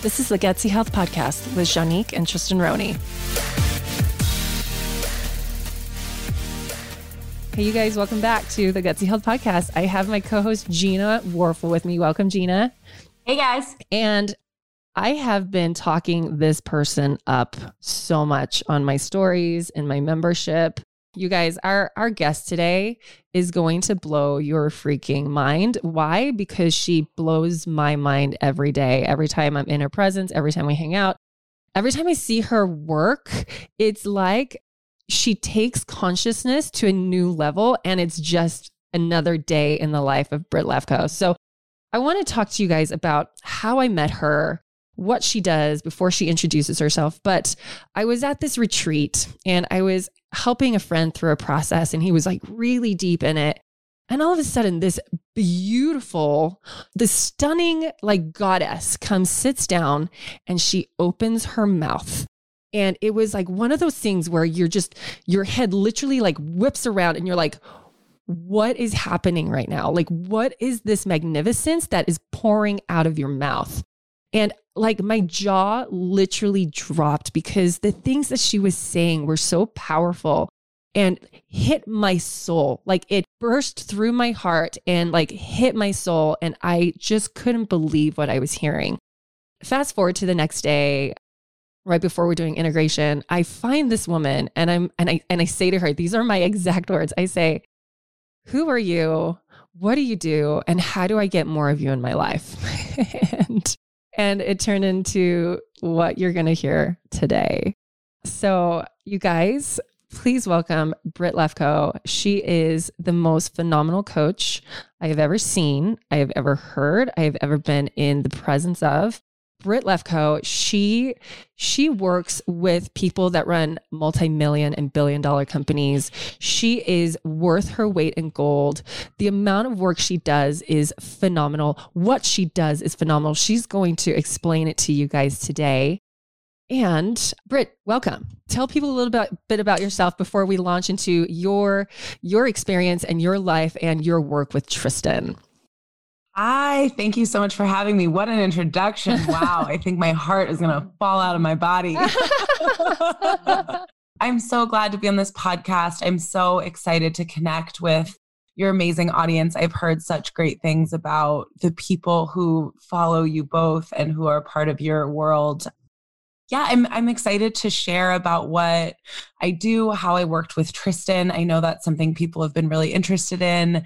This is the Gutsy Health Podcast with Janique and Tristan Roney. Hey, you guys, welcome back to the Gutsy Health Podcast. I have my co host Gina Warfel with me. Welcome, Gina. Hey, guys. And I have been talking this person up so much on my stories and my membership. You guys, our our guest today is going to blow your freaking mind. Why? Because she blows my mind every day. Every time I'm in her presence, every time we hang out, every time I see her work, it's like she takes consciousness to a new level and it's just another day in the life of Britt Lefko. So I want to talk to you guys about how I met her, what she does before she introduces herself. But I was at this retreat and I was helping a friend through a process and he was like really deep in it. And all of a sudden, this beautiful, this stunning, like goddess comes, sits down, and she opens her mouth. And it was like one of those things where you're just, your head literally like whips around and you're like, what is happening right now? Like, what is this magnificence that is pouring out of your mouth? And like my jaw literally dropped because the things that she was saying were so powerful and hit my soul. Like it burst through my heart and like hit my soul. And I just couldn't believe what I was hearing. Fast forward to the next day, right before we're doing integration, I find this woman and I'm and I and I say to her, these are my exact words. I say, Who are you? What do you do? And how do I get more of you in my life? and and it turned into what you're going to hear today. So, you guys, please welcome Britt Lefko. She is the most phenomenal coach I have ever seen, I have ever heard, I have ever been in the presence of. Britt Lefko, she she works with people that run multi-million and billion dollar companies. She is worth her weight in gold. The amount of work she does is phenomenal. What she does is phenomenal. She's going to explain it to you guys today. And Britt, welcome. Tell people a little bit, bit about yourself before we launch into your your experience and your life and your work with Tristan. Hi, thank you so much for having me. What an introduction. Wow, I think my heart is going to fall out of my body. I'm so glad to be on this podcast. I'm so excited to connect with your amazing audience. I've heard such great things about the people who follow you both and who are part of your world. Yeah, I'm I'm excited to share about what I do, how I worked with Tristan. I know that's something people have been really interested in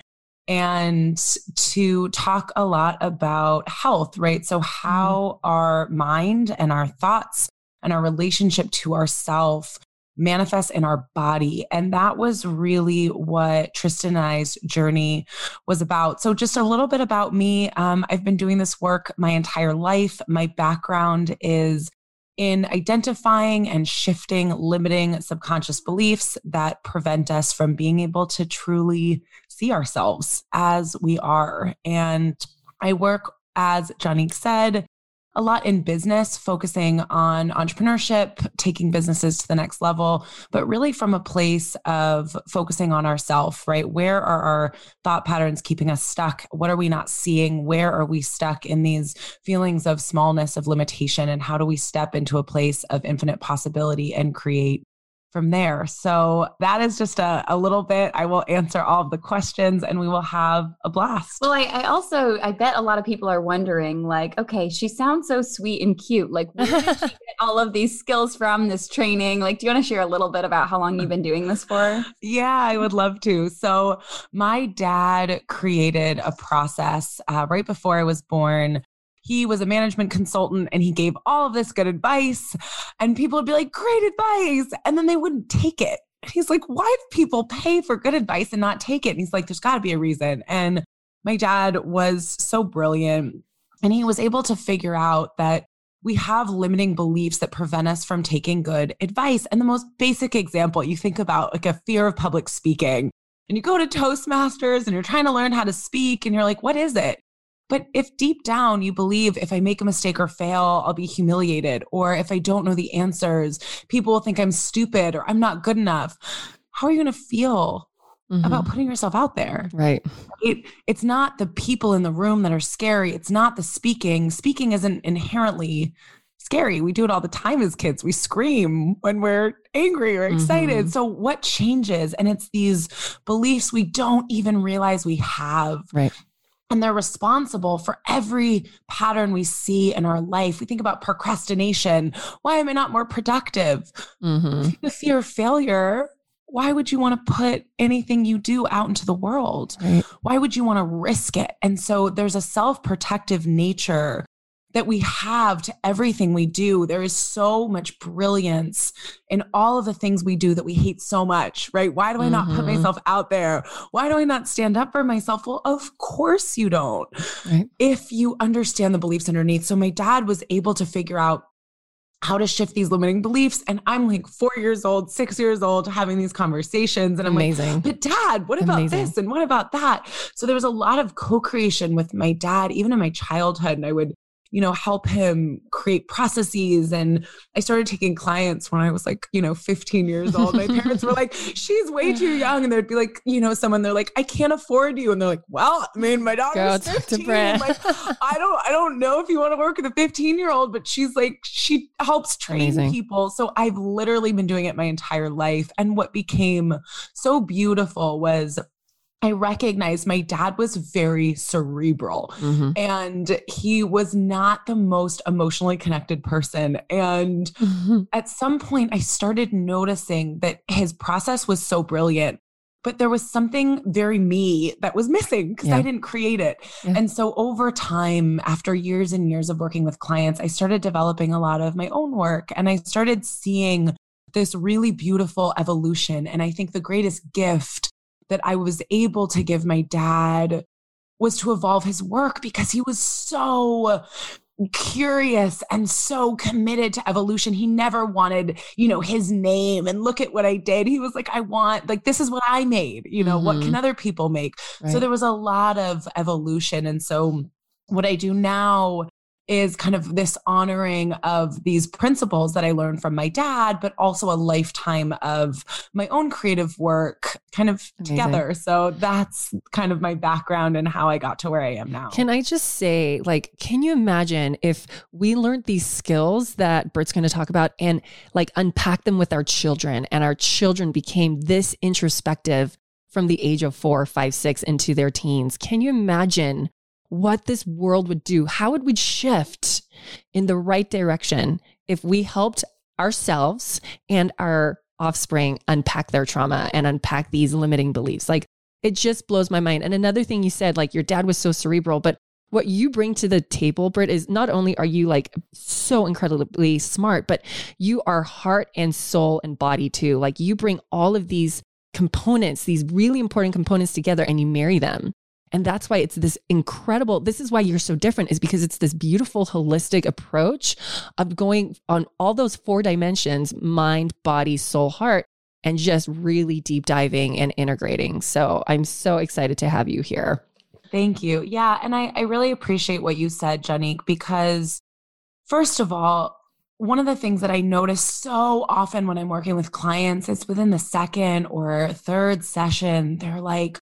and to talk a lot about health, right? So, how mm-hmm. our mind and our thoughts and our relationship to ourself manifest in our body. And that was really what Tristan and I's journey was about. So, just a little bit about me. Um, I've been doing this work my entire life. My background is in identifying and shifting limiting subconscious beliefs that prevent us from being able to truly see ourselves as we are. And I work, as Janique said, a lot in business, focusing on entrepreneurship, taking businesses to the next level, but really from a place of focusing on ourself, right? Where are our thought patterns keeping us stuck? What are we not seeing? Where are we stuck in these feelings of smallness, of limitation? And how do we step into a place of infinite possibility and create from there. So that is just a, a little bit. I will answer all of the questions and we will have a blast. Well, I, I also, I bet a lot of people are wondering like, okay, she sounds so sweet and cute. Like, where did she get all of these skills from this training? Like, do you want to share a little bit about how long you've been doing this for? Yeah, I would love to. So my dad created a process uh, right before I was born he was a management consultant and he gave all of this good advice. And people would be like, great advice. And then they wouldn't take it. he's like, why do people pay for good advice and not take it? And he's like, there's got to be a reason. And my dad was so brilliant. And he was able to figure out that we have limiting beliefs that prevent us from taking good advice. And the most basic example, you think about like a fear of public speaking. And you go to Toastmasters and you're trying to learn how to speak, and you're like, what is it? But if deep down you believe if I make a mistake or fail, I'll be humiliated, or if I don't know the answers, people will think I'm stupid or I'm not good enough, how are you going to feel Mhm. about putting yourself out there. right. It, it's not the people in the room that are scary. It's not the speaking. Speaking isn't inherently scary. We do it all the time as kids. We scream when we're angry or excited. Mhm. So, what changes? And it's these beliefs we don't even realize we have. Right. And they're responsible for every pattern we see in our life. We think about procrastination. Why am I not more productive? hmm The fear of failure. Why would you want to put anything you do out into the world? Right. why would you want to risk it? And so there's a self protective nature that we have to everything we do. There is so much brilliance in all of the things we do that we hate so much, right? Why do I not put Mhm. myself out there? Why do I not stand up for myself? Well, of course you don't. Right. If you understand the beliefs underneath. So my dad was able to figure out how to shift these limiting beliefs. And I'm like four years old, six years old, having these conversations. And I'm like, Amazing. but dad, what about Amazing. this? And what about that? So there was a lot of co-creation with my dad, even in my childhood. And I would, you know, help him create processes. And I started taking clients when I was like, you know, 15 years old. My parents were like, she's way too young. And they'd be like, you know, someone, they're like, I can't afford you. And they're like, well, I mean, my daughter's talk 15. Like, I don't, I don't know if you want to work with a 15 year old, but she's like, she helps train Amazing. people. So I've literally been doing it my entire life. And what became so beautiful was I recognized my dad was very cerebral hmm and he was not the most emotionally connected person. And at some point, I started noticing that his process was so brilliant. But there was something very me that was missing because Yeah. I didn't create it. Yeah. And so over time, after years and years of working with clients, I started developing a lot of my own work and I started seeing this really beautiful evolution. And I think the greatest gift that I was able to give my dad was to evolve his work because he was so curious and so committed to evolution. He never wanted, you know, his name and look at what I did. He was like, I want, like, this is what I made, you know, what Mhm. can other people make? So there was a lot of evolution. And so what I do now is kind of this honoring of these principles that I learned from my dad, but also a lifetime of my own creative work kind of Amazing. together. So that's kind of my background and how I got to where I am now. Can I just say, like, can you imagine if we learned these skills that Britt's going to talk about and like unpack them with our children and our children became this introspective from the age of four, five, six into their teens? Can you imagine what this world would do? How would we shift in the right direction if we helped ourselves and our offspring unpack their trauma and unpack these limiting beliefs? Like, it just blows my mind. And another thing you said, like your dad was so cerebral, but what you bring to the table, Britt, is not only are you like so incredibly smart, but you are heart and soul and body too. Like you bring all of these components, these really important components together and you marry them. And that's why it's this incredible. This is why you're so different, is because it's this beautiful, holistic approach of going on all those four dimensions mind, body, soul, heart and just really deep diving and integrating. So I'm so excited to have you here. Thank you. Yeah. And I, I really appreciate what you said, Janique, because first of all, one of the things that I notice so often when I'm working with clients is within the second or third session, they're like,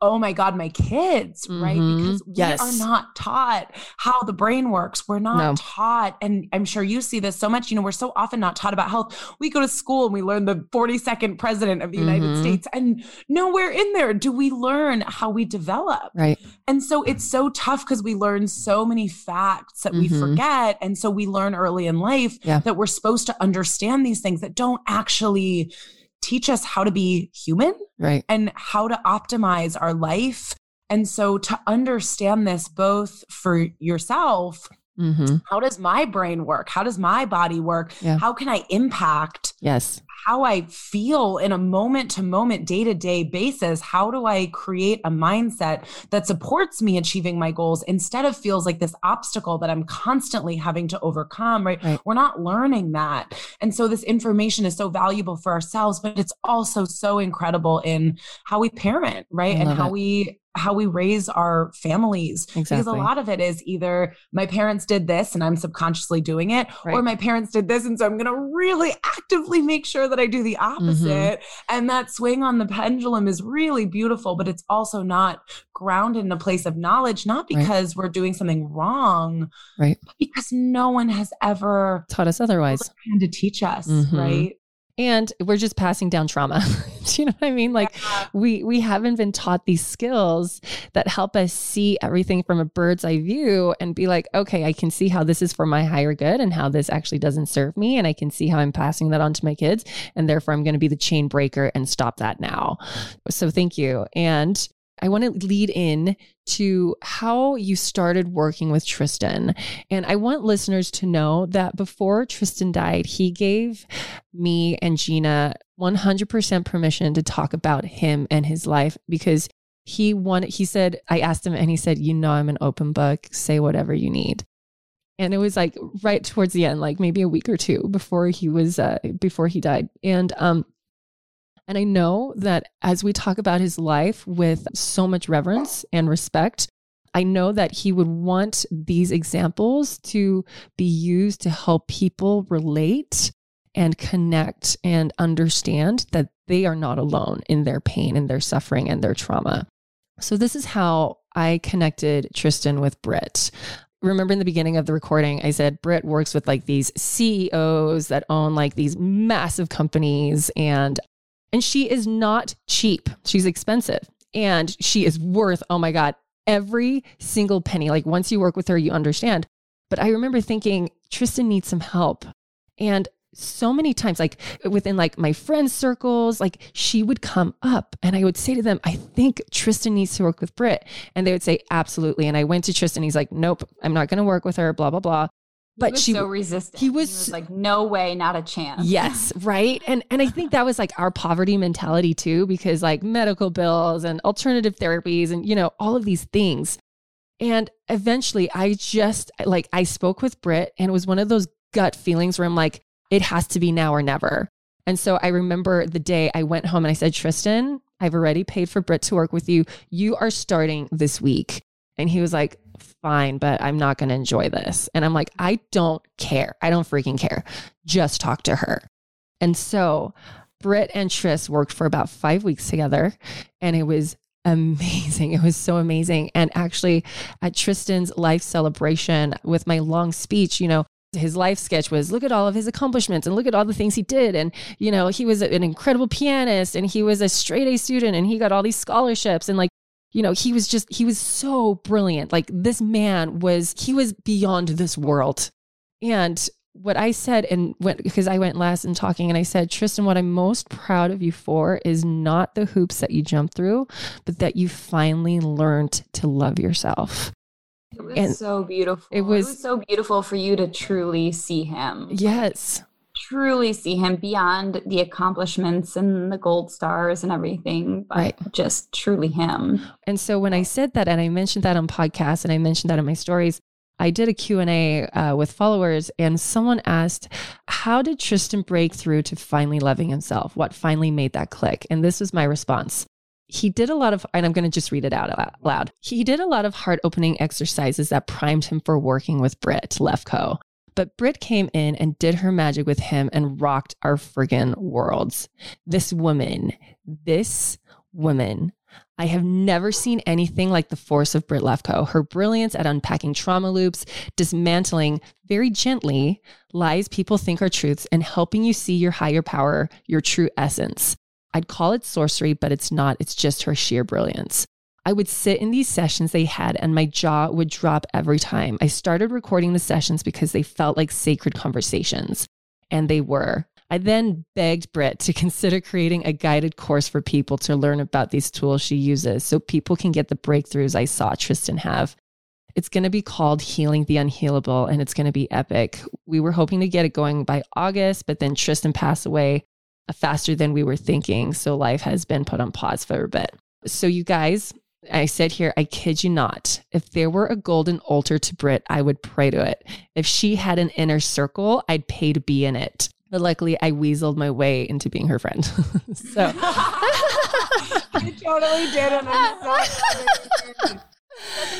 oh my God, my kids, right? Mhm. Because we Yes. are not taught how the brain works. We're not No. taught. And I'm sure you see this so much. You know, we're so often not taught about health. We go to school and we learn the 42nd president of the United Mhm. States. And nowhere in there do we learn how we develop. Right. And so it's so tough because we learn so many facts that we Mhm. forget. And so we learn early in life Yeah. that we're supposed to understand these things that don't actually teach us how to be human Right. and how to optimize our life. And so to understand this both for yourself, Mm-hmm. how does my brain work? How does my body work? Yeah. How can I impact Yes. How I feel in a moment to moment, day to day basis. How do I create a mindset that supports me achieving my goals instead of feels like this obstacle that I'm constantly having to overcome, right? Right. We're not learning that. And so this information is so valuable for ourselves, but it's also so incredible in how we parent, right? And how it. we how we raise our families. Exactly. Because a lot of it is either my parents did this and I'm subconsciously doing it, Right. or my parents did this. And so I'm going to really actively make sure that I do the opposite. And that swing on the pendulum is really beautiful, but it's also not grounded in a place of knowledge, not Right. because we're doing something wrong, Right. but because no one has ever Taught us otherwise. to teach us, Mhm. right? And we're just passing down trauma. Do you know what I mean? Like we we haven't been taught these skills that help us see everything from a bird's eye view and be like, okay, I can see how this is for my higher good and how this actually doesn't serve me. And I can see how I'm passing that on to my kids. And therefore I'm going to be the chain breaker and stop that now. So thank you. And I want to lead in to how you started working with Tristan. And I want listeners to know that before Tristan died, he gave me and Gina 100% permission to talk about him and his life because he wanted, he said, I asked him and he said, You know, I'm an open book, say whatever you need. And it was like right towards the end, like maybe a week or two before he was, uh, before he died. And, um, and I know that as we talk about his life with so much reverence and respect, I know that he would want these examples to be used to help people relate and connect and understand that they are not alone in their pain and their suffering and their trauma. So, this is how I connected Tristan with Britt. Remember in the beginning of the recording, I said Britt works with like these CEOs that own like these massive companies and and she is not cheap. She's expensive and she is worth, oh my God, every single penny. Like once you work with her, you understand. But I remember thinking, Tristan needs some help. And so many times, like within like my friends' circles, like she would come up and I would say to them, I think Tristan needs to work with Britt. And they would say, absolutely. And I went to Tristan. He's like, nope, I'm not going to work with her, blah, blah, blah. But he was she so resistant. he was- like, no way, not a chance. Yes, right. And and I think that was like our poverty mentality too because like medical bills and alternative therapies and you know all of these things. And eventually I just like I spoke with Britt and it was one of those gut feelings where I'm like it has to be now or never. And so I remember the day I went home and I said, "Tristan, I've already paid for Britt to work with you. You are starting this week." And he was like, fine, but I'm not going to enjoy this. And I'm like, I don't care. I don't freaking care. Just talk to her. And so Britt and Tris worked for about five weeks together and it was amazing. It was so amazing. And actually, at Tristan's life celebration with my long speech, you know, his life sketch was look at all of his accomplishments and look at all the things he did. And, you know, he was an incredible pianist and he was a straight A student and he got all these scholarships. And like, you know, he was just, he was so brilliant. Like, this man was, he was beyond this world. And what I said, and went because I went last in talking, and I said, Tristan, what I'm most proud of you for is not the hoops that you jumped through, but that you finally learned to love yourself. It was And so beautiful. it was- so beautiful for you to truly see him. Yes. Truly see him beyond the accomplishments and the gold stars and everything, but Right. just truly him. And so when I said that, and I mentioned that on podcasts, and I mentioned that in my stories, I did a Q&A uh, with followers and someone asked, how did Tristan break through to finally loving himself? What finally made that click? And this was my response. He did a lot of, and I'm going to just read it out loud. He did a lot of heart opening exercises that primed him for working with Britt Lefko. But Britt came in and did her magic with him and rocked our friggin' worlds. This woman, this woman I have never seen anything like the force of Britt Lefko. Her brilliance at unpacking trauma loops, dismantling very gently lies people think are truths, and helping you see your higher power, your true essence. I'd call it sorcery, but it's not. It's just her sheer brilliance. I would sit in these sessions they had, and my jaw would drop every time. I started recording the sessions because they felt like sacred conversations, and they were. I then begged Britt to consider creating a guided course for people to learn about these tools she uses so people can get the breakthroughs I saw Tristan have. It's going to be called Healing the Unhealable and it's going to be epic. We were hoping to get it going by August, but then Tristan passed away uh, faster than we were thinking. So life has been put on pause for a bit. So, you guys, I said here, I kid you not, if there were a golden altar to Britt, I would pray to it. If she had an inner circle, I'd pay to be in it. But luckily, I weaseled my way into being her friend. so, Good totally did, and I'm so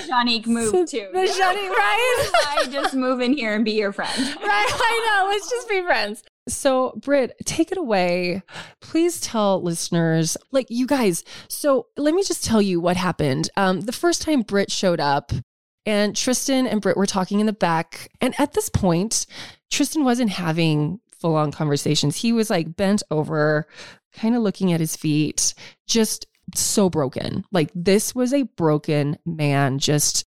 Janique move So- too. the Janique, right? I just move in here and be your friend. right? I know. Let's just be friends. So, Britt, take it away. Please tell listeners, like you guys. So, let me just tell you what happened. Um, the first time Britt showed up, and Tristan and Britt were talking in the back. And at this point, Tristan wasn't having full on conversations. He was like bent over, kind of looking at his feet, just so broken. Like, this was a broken man, just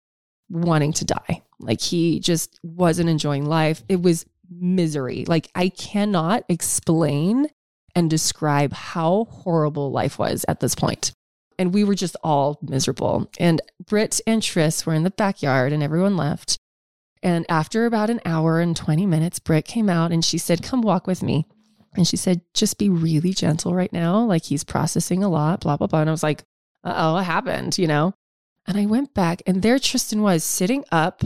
wanting to die. Like he just wasn't enjoying life. It was misery. Like I cannot explain and describe how horrible life was at this point. And we were just all miserable. And Britt and Tris were in the backyard and everyone left. And after about an hour and 20 minutes, Britt came out and she said, Come walk with me. And she said, Just be really gentle right now. Like he's processing a lot, blah, blah, blah. And I was like, Uh oh, what happened? You know? And I went back, and there Tristan was sitting up,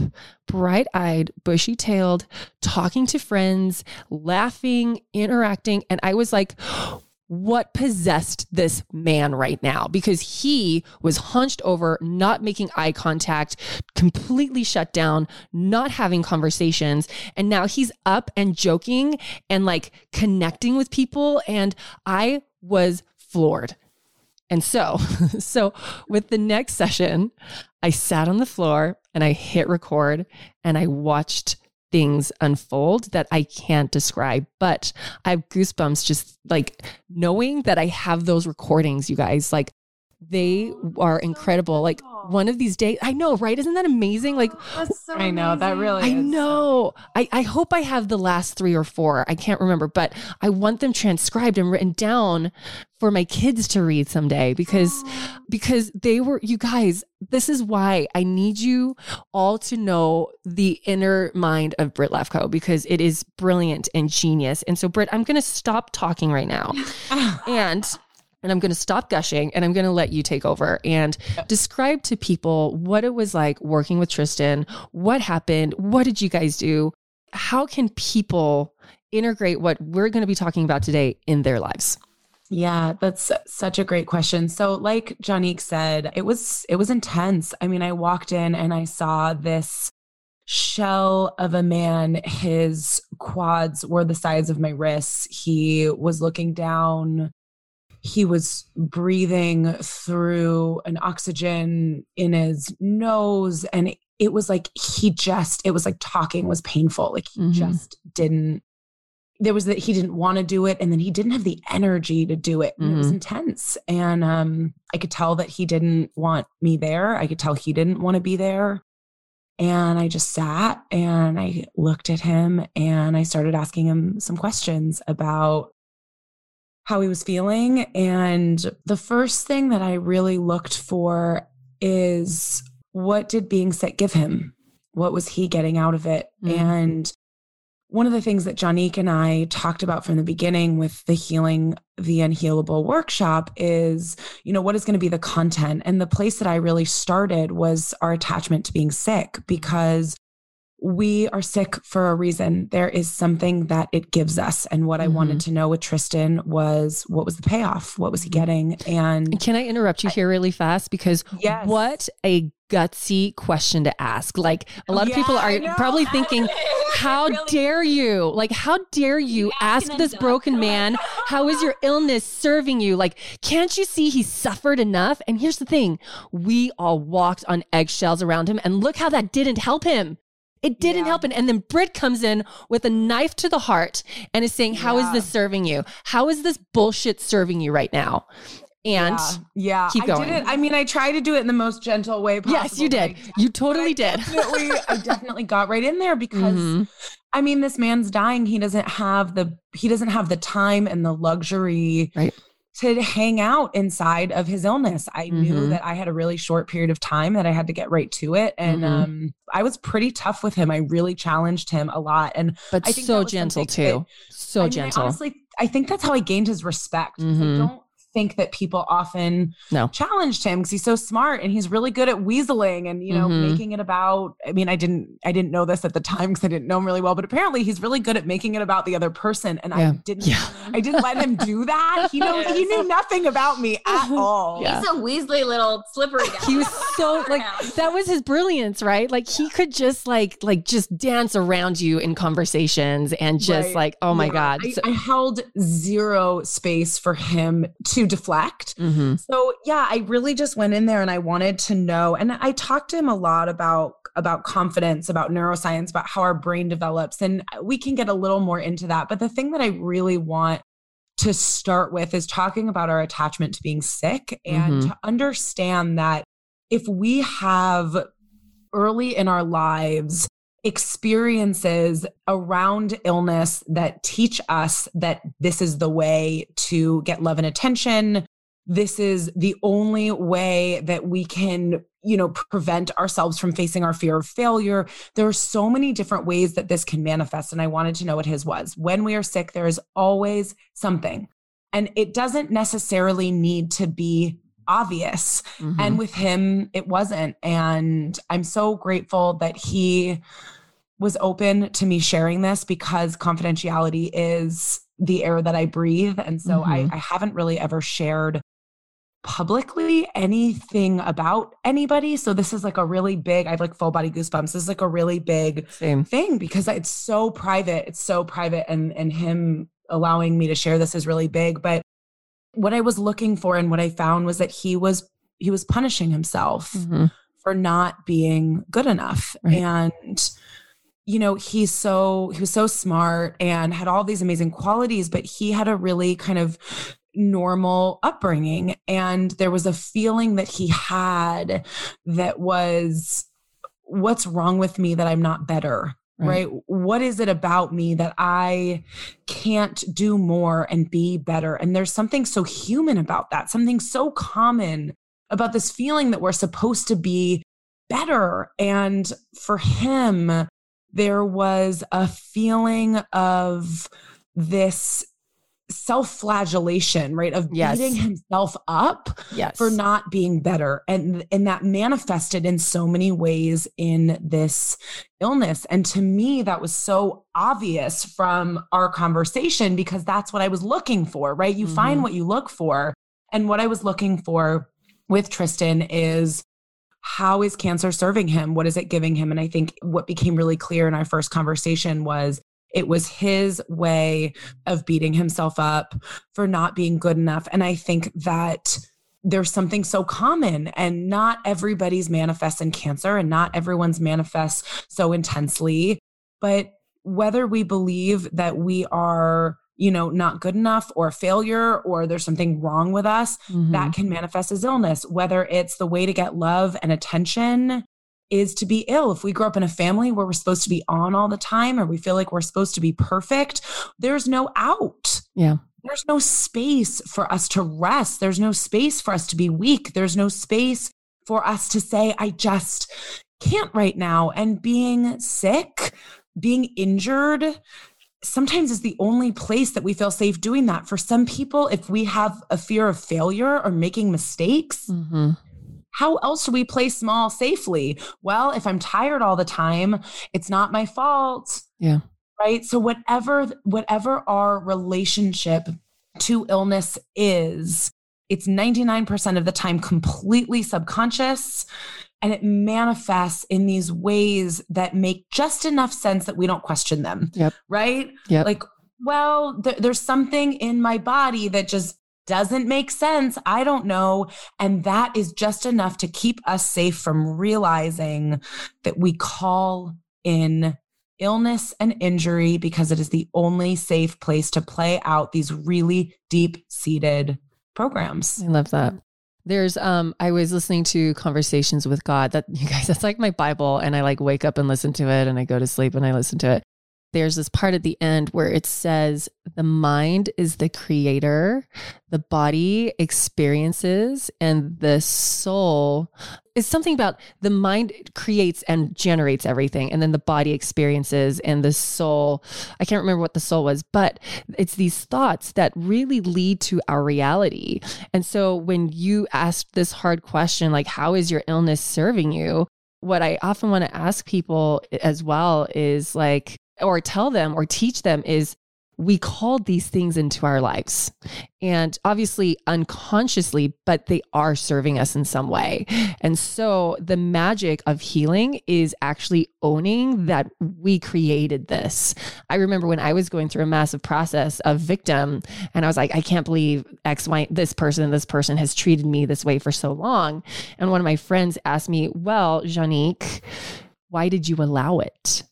bright eyed, bushy tailed, talking to friends, laughing, interacting. And I was like, what possessed this man right now? Because he was hunched over, not making eye contact, completely shut down, not having conversations. And now he's up and joking and like connecting with people. And I was floored. And so, so with the next session, I sat on the floor and I hit record and I watched things unfold that I can't describe, but I have goosebumps just like knowing that I have those recordings, you guys. Like they oh, are incredible. Like one of these days, I know, right? Isn't that amazing? Like That's so I know that really. I is so- know. I, I hope I have the last three or four. I can't remember, but I want them transcribed and written down for my kids to read someday because oh. because they were you guys, this is why I need you all to know the inner mind of Britt Lefko because it is brilliant and genius. And so Britt, I'm gonna stop talking right now and and I'm going to stop gushing and I'm going to let you take over and describe to people what it was like working with Tristan, what happened, what did you guys do? How can people integrate what we're going to be talking about today in their lives? Yeah, that's such a great question. So like Janique said, it was it was intense. I mean, I walked in and I saw this shell of a man. His quads were the size of my wrists. He was looking down. He was breathing through an oxygen in his nose and it was like he just it was like talking was painful. Like he Mhm. just didn't there was that he didn't want to do it and then he didn't have the energy to do it and it was Mhm. intense and um i could tell that he didn't want me there i could tell he didn't want to be there and i just sat and i looked at him and i started asking him some questions about how he was feeling and the first thing that i really looked for is what did being sick give him what was he getting out of it Mhm. and one of the things that Janique and I talked about from the beginning with the Healing the Unhealable workshop is, you know, what is going to be the content? And the place that I really started was our attachment to being sick because we are sick for a reason. There is something that it gives us. And what I mm-hmm. wanted to know with Tristan was what was the payoff? What was he mm-hmm. getting? And can I interrupt you here really fast? Because Yes. what a gutsy question to ask. Like a lot of people are know. probably thinking, how Really- dare you? Like, how dare you You ask this broken man, how is your illness serving you? Like, can't you see he suffered enough? And here's the thing we all walked on eggshells around him, and look how that didn't help him. It didn't Yeah. help him. And then Britt comes in with a knife to the heart and is saying, How is Yeah. this serving you? How is this bullshit serving you right now? And yeah, yeah. keep I going. did it. I mean, I tried to do it in the most gentle way possible. yes, you did. You totally I did. Definitely, I definitely got right in there because Mhm. I mean, this man's dying. He doesn't have the he doesn't have the time and the luxury Right. To hang out inside of his illness. I knew Mhm. that I had a really short period of time that I had to get right to it, and Mhm. um, I was pretty tough with him. I really challenged him a lot, and But I think so gentle too. So I mean, gentle. I honestly, I think that's how I gained his respect. Mhm. I don't think that people often No. challenged him because he's so smart and he's really good at weaseling and you know Mhm. making it about. I mean, I didn't I didn't know this at the time because I didn't know him really well, but apparently he's really good at making it about the other person. And I didn't Yeah. I didn't let him do that. He knows he knew nothing about me at all. Yeah. He's a weaselly little slippery guy. He was so like that was his brilliance, right? Like he could just like like just dance around you in conversations and just Right. like, oh my Yeah. God. I, So- I held zero space for him to deflect. Mhm. So yeah, I really just went in there and I wanted to know. And I talked to him a lot about about confidence, about neuroscience, about how our brain develops. And we can get a little more into that. But the thing that I really want to start with is talking about our attachment to being sick and Mhm. to understand that if we have early in our lives experiences around illness that teach us that this is the way to get love and attention. This is the only way that we can you know prevent ourselves from facing our fear of failure. There are so many different ways that this can manifest and i wanted to know what his was. When we are sick there is always something. And it doesn't necessarily need to be obvious. Mhm. and with him it wasn't. And i'm so grateful that he was open to me sharing this because confidentiality is the air that i breathe. And so I, Mhm. I haven't really ever shared publicly anything about anybody. So this is like a really big i have like full body goosebumps. This is like a really big Same. thing because it's so private. It's so private. And and him allowing me to share this is really big. But what i was looking for and what i found was that he was he was punishing himself Mhm. for not being good enough Right. and you know he's so he was so smart and had all these amazing qualities but he had a really kind of normal upbringing and there was a feeling that he had that was what's wrong with me that i'm not better Right. right? What is it about me that i can't do more and be better? And there's something so human about that something so common about this feeling that we're supposed to be better. And for him there was a feeling of this self-flagellation right of Yes. beating himself up Yes. for not being better and and that manifested in so many ways in this illness and to me that was so obvious from our conversation because that's what I was looking for right you Mhm. find what you look for and what I was looking for with Tristan is how is cancer serving him what is it giving him and I think what became really clear in our first conversation was it was his way of beating himself up for not being good enough. And I think that there's something so common and not everybody's manifests in cancer and not everyone's manifests so intensely. But whether we believe that we are, you know, not good enough or a failure or there's something wrong with us, Mhm. that can manifest as illness, whether it's the way to get love and attention is to be ill. If we grow up in a family where we're supposed to be on all the time or we feel like we're supposed to be perfect, there's no out. Yeah. There's no space for us to rest. There's no space for us to be weak. There's no space for us to say, I just can't right now. And being sick, being injured, sometimes is the only place that we feel safe doing that. For some people, if we have a fear of failure or making mistakes, Mhm. How else do we play small safely? Well, if I'm tired all the time, it's not my fault. Yeah. Right? So whatever whatever our relationship to illness is, it's 99% of the time completely subconscious and it manifests in these ways that make just enough sense that we don't question them. Yep. Right? Yep. Like, well, th- there's something in my body that just doesn't make sense. I don't know. And that is just enough to keep us safe from realizing that we call in illness and injury because it is the only safe place to play out these really deep seated programs. I love that. There's um I was listening to conversations with God that you guys that's like my Bible and I like wake up and listen to it and I go to sleep and I listen to it. There's this part at the end where it says the mind is the creator, the body experiences, and the soul is something about the mind creates and generates everything, and then the body experiences, and the soul. I can't remember what the soul was, but it's these thoughts that really lead to our reality. And so when you asked this hard question, like, how is your illness serving you? What I often want to ask people as well is like, or tell them or teach them is we called these things into our lives and obviously unconsciously, but they are serving us in some way. And so the magic of healing is actually owning that we created this. I remember when I was going through a massive process of victim and I was like, I can't believe X, Y, this person, this person has treated me this way for so long. And one of my friends asked me, Well, Janique, why did you allow it?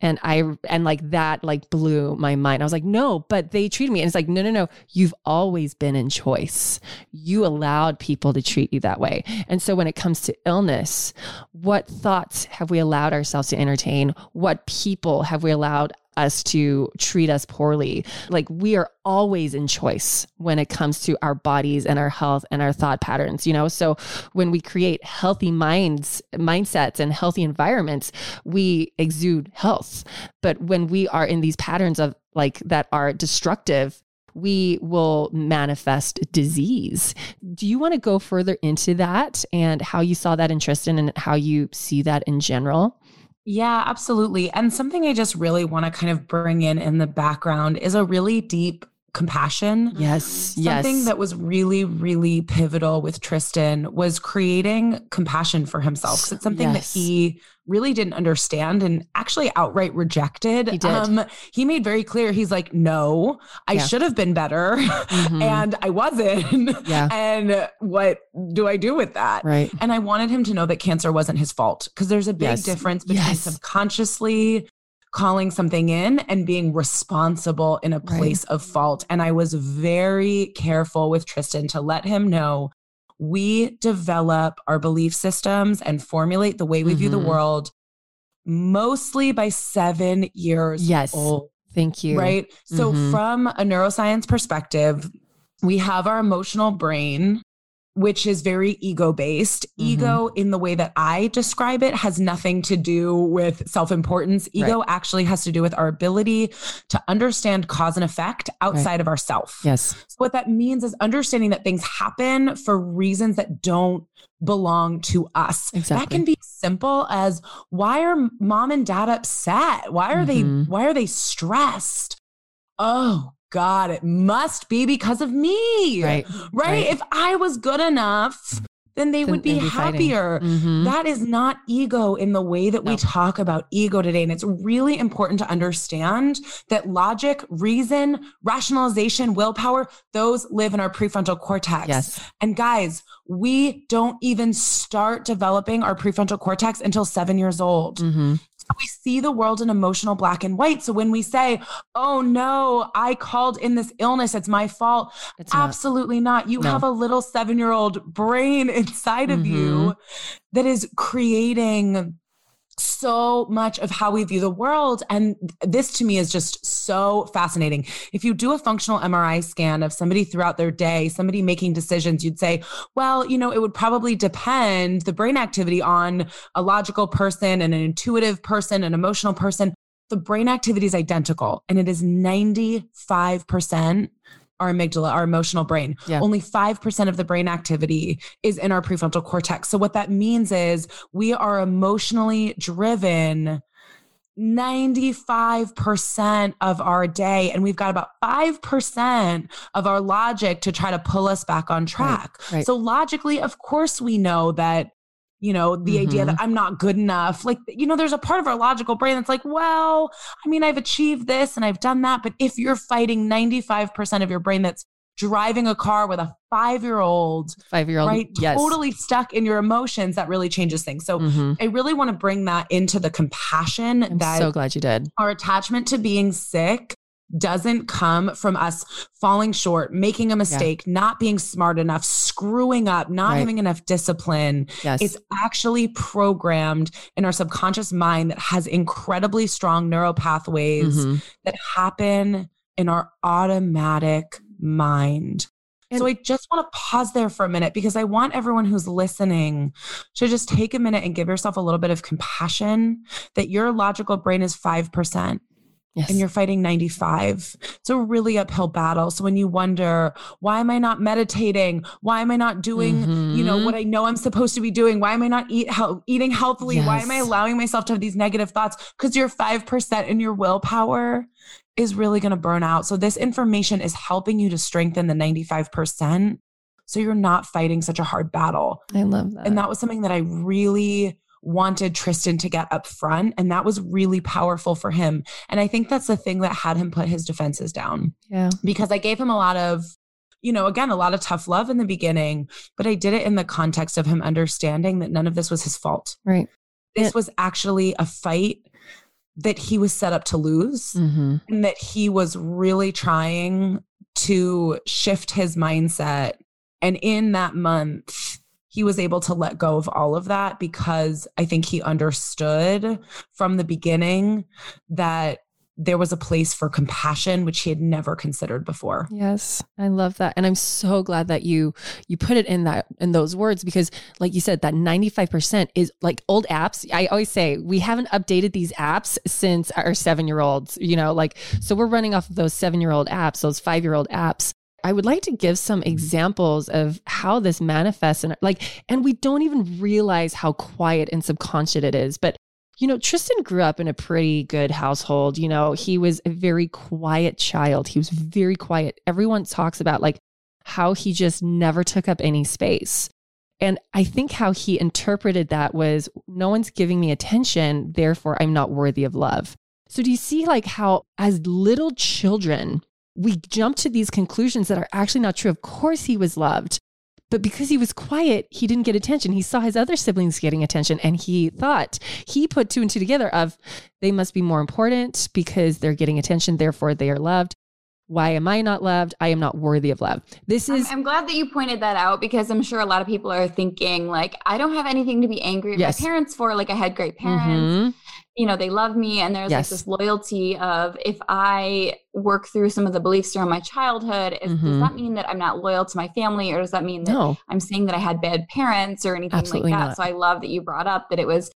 And I and like that like blew my mind. I was like, no, but they treated me. And it's like, no, no, no. You've always been in choice. You allowed people to treat you that way. And so when it comes to illness, what thoughts have we allowed ourselves to entertain? What people have we allowed us to treat us poorly. Like we are always in choice when it comes to our bodies and our health and our thought patterns, you know? So when we create healthy minds, mindsets and healthy environments, we exude health. But when we are in these patterns of like that are destructive, we will manifest disease. Do you want to go further into that and how you saw that in Tristan and how you see that in general? Yeah, absolutely. And something I just really want to kind of bring in in the background is a really deep compassion. Yes. Something yes. that was really, really pivotal with Tristan was creating compassion for himself. It's something yes. that he really didn't understand and actually outright rejected. He did. Um, he made very clear he's like, no, I yeah. should have been better mm-hmm. and I wasn't. Yeah. and what do I do with that? Right. And I wanted him to know that cancer wasn't his fault because there's a big yes. difference between yes. subconsciously calling something in and being responsible in a place right. of fault. And I was very careful with Tristan to let him know we develop our belief systems and formulate the way we mm-hmm. view the mm-hmm. world mostly by seven years yes. old. Thank you. Right. So, mm-hmm. from a neuroscience perspective, we have our emotional brain, which is very ego based. Mm-hmm. Ego, in the way that I describe it, has nothing to do with self importance. Ego right. actually has to do with our ability to understand cause and effect outside right. of ourself. Yes. So what that means is understanding that things happen for reasons that don't belong to us. Exactly. That can be simple as why are mom and dad upset? Why are mm-hmm. they why are they stressed? Oh God, it must be because of me. Right. Right. right. If I was good enough, then they then would be, be happier. Mm-hmm. That is not ego in the way that no. we talk about ego today. And it's really important to understand that logic, reason, rationalization, willpower, those live in our prefrontal cortex. Yes. And guys, we don't even start developing our prefrontal cortex until seven years old. Mm-hmm we see the world in emotional black and white. So when we say, oh no, I called in this illness, it's my fault. It's Absolutely not. not. You no. have a little seven year old brain inside of mm-hmm. you that is creating so much of how we view the world. And this to me is just so fascinating. If you do a functional MRI scan of somebody throughout their day, somebody making decisions, you'd say, well, you know, it would probably depend the brain activity on a logical person and an intuitive person, an emotional person. The brain activity is identical and it is 95% our amygdala, our emotional brain. Yeah. Only 5% of the brain activity is in our prefrontal cortex. So, what that means is we are emotionally driven 95% of our day, and we've got about 5% of our logic to try to pull us back on track. Right, right. So, logically, of course, we know that you know, the mm-hmm. idea that mm-hmm. I'm not good enough. Like, you know, there's a part of our logical brain that's like, well, I mean, I've achieved this and I've done that. But if you're fighting 95% of your brain that's driving a car with a five year old, five year old, right? Yes. Totally stuck in your emotions, that really changes things. So mm-hmm. I really want to bring that into the compassion I'm that so glad you did. Our attachment to being sick doesn't come from us falling short, making a mistake, yeah. not being smart enough, screwing up, not right. having enough discipline. Yes. It's actually programmed in our subconscious mind that has incredibly strong neural pathways mm-hmm. that happen in our automatic mind. And so I just want to pause there for a minute because I want everyone who's listening to just take a minute and give yourself a little bit of compassion that your logical brain is 5%. Yes. And you're fighting 95. It's a really uphill battle. So when you wonder, why am I not meditating? Why am I not doing, mm-hmm. you know, what mm-hmm. I know I'm supposed to be doing? Why am I not eat he- eating healthily? Yes. Why am I allowing myself to have these negative thoughts? Because you're 5% in your willpower is really going to burn out. So this information is helping you to strengthen the 95%. So you're not fighting such a hard battle. I love that. And that was something that I really wanted Tristan to get up front. And that was really powerful for him. And I think that's the thing that had him put his defenses down. Yeah. Because I gave him a lot of, you know, again, a lot of tough love in the beginning, but I did it in the context of him understanding that none of this was his fault. Right. This it- was actually a fight that he was set up to lose mm-hmm. and that he was really trying to shift his mindset. And in that month, he was able to let go of all of that because I think he understood from the beginning that there was a place for compassion which he had never considered before. Yes, I love that. And I'm so glad that you you put it in that in those words because like you said that 95% is like old apps. I always say we haven't updated these apps since our 7-year-olds, you know, like so we're running off of those 7-year-old apps, those 5-year-old apps I would like to give some mm-hmm. examples of how this manifests and like and we don't even realize how quiet and subconscious it is. But you know, Tristan grew up in a pretty good household. You know, he was a very quiet child. He was very quiet. Everyone talks about like how he just never took up any space. And I think how he interpreted that was no one's giving me attention, therefore I'm not worthy of love. So do you see like how as little children, we jump to these conclusions that are actually not true. Of course, he was loved, but because he was quiet, he didn't get attention. He saw his other siblings getting attention and he thought he put two and two together of they must be more important because they're getting attention, therefore they are loved. Why am I not loved? I am not worthy of love. This is. I'm, I'm, glad that you pointed that out because I'm sure a lot of people are thinking, like, I don't have anything to be angry at yes. my parents for. Like, I had great parents. Mm-hmm you know they love me and there's yes. like this loyalty of if i work through some of the beliefs from my childhood is, mm-hmm. does that mean that i'm not loyal to my family or does that mean that no. i'm saying that i had bad parents or anything Absolutely like that not. so i love that you brought up that it was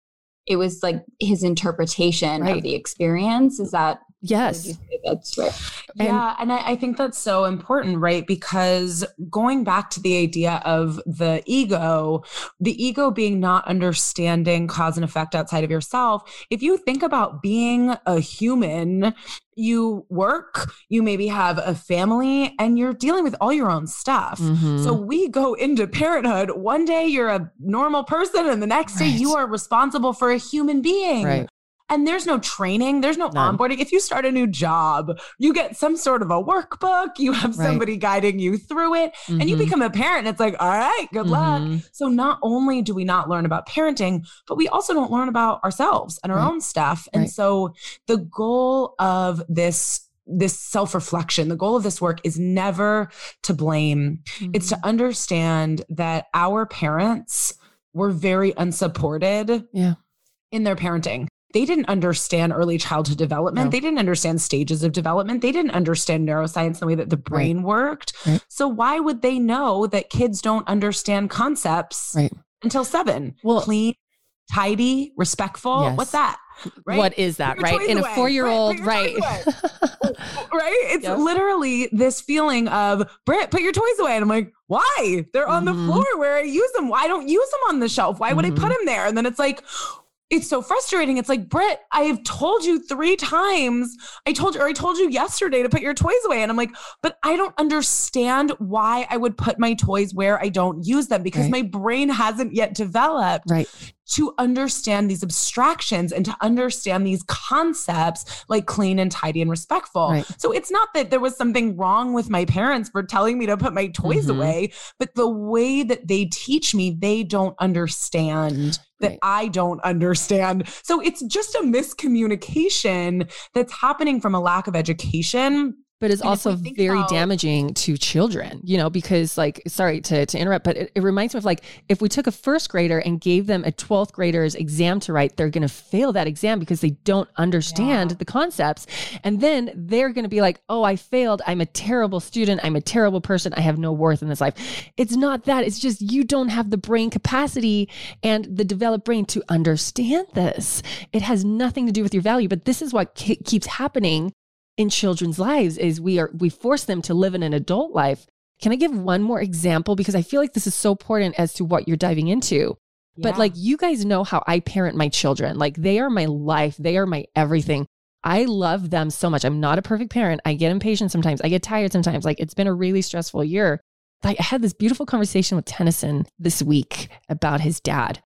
it was like his interpretation right. of the experience is that Yes. That's right. And, yeah. And I, I, think that's so important, right? Because going back to the idea of the ego, the ego being not understanding cause and effect outside of yourself, if you think about being a human, you work, you maybe have a family, and you're dealing with all your own stuff. Mm-hmm. So we go into parenthood. One day you're a normal person, and the next right. day you are responsible for a human being. Right and there's no training, there's no None. onboarding. If you start a new job, you get some sort of a workbook, you have somebody right. guiding you through it, mm-hmm. and you mm-hmm. become a parent. and It's like, all right, good mm-hmm. luck. So not only do we not learn about parenting, but we also don't learn about ourselves and our right. own stuff. And right. so the goal of this this self reflection, the goal of this work is never to blame. Mm-hmm. It's to mm-hmm. understand that our parents were very unsupported yeah. in their parenting they didn't understand early childhood development. No. They didn't understand stages of development. They didn't understand neuroscience the way that the brain right. worked. Right. So why would they know that kids don't understand concepts right. until seven? Well, clean, tidy, respectful. Yes. What's that? Right? What is that, right? In a four year old, right? right. It's yep. literally this feeling of, Britt, put your toys away. And I'm like, why? They're on mm-hmm. the floor where I use them. Why don't use them on the shelf? Why would mm-hmm. I put mm-hmm. them there? And then it's like, it's so frustrating. It's like, Britt, I have told you three times. I told you, or I told you yesterday to put your toys away. And I'm like, but I don't understand why I would put my toys where I don't use them because right. my brain hasn't yet developed. Right. To understand these abstractions and to understand these concepts like clean and tidy and respectful. Right. So it's not that there was something wrong with my parents for telling me to put my toys mm-hmm. away, but the way that they teach me, they don't understand that right. I don't understand. So it's just a miscommunication that's happening from a lack of education but it's and also very about- damaging to children, you know, because like, sorry to, to interrupt, but it, it, reminds me of like, if we took a first grader and gave them a 12th grader's exam to write, they're going to fail that exam because they don't understand yeah. the concepts. And then they're going to be like, oh, I failed. I'm a terrible student. I'm a terrible person. I have no worth in this life. It's not that. It's just you don't have the brain capacity and the developed brain to understand this. It has nothing to do with your value, but this is what keeps happening in children's lives is we are we force them to live in an adult life. Can I give one more example because I feel like this is so important as to what you're diving into. Yeah. But like you guys know how I parent my children. Like they are my life, they are my everything. I love them so much. I'm not a perfect parent. I get impatient sometimes. I get tired sometimes. Like it's been a really stressful year. Like I had this beautiful conversation with Tennyson this week about his dad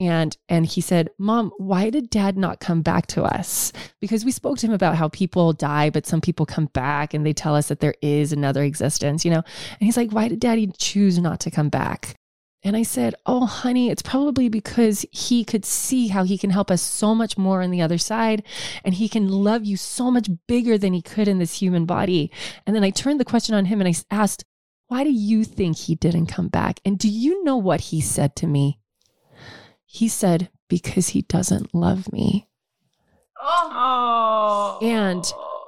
and and he said mom why did dad not come back to us because we spoke to him about how people die but some people come back and they tell us that there is another existence you know and he's like why did daddy choose not to come back and I said, Oh, honey, it's probably because he could see how he can help us so much more on the other side. And he can love you so much bigger than he could in this human body. And then I turned the question on him and I asked, Why do you think he didn't come back? And do you know what he said to me? He said, Because he doesn't love me. Oh. And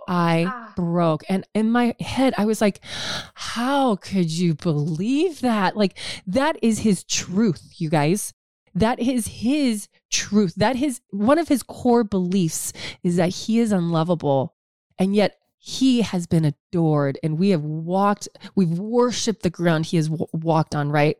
I ah. broke. And in my head, I was like, How could you believe that? Like, that is his truth, you guys. That is his truth. That his one of his core beliefs is that he is unlovable. And yet he has been adored and we have walked, we've worshiped the ground he has w- walked on, right?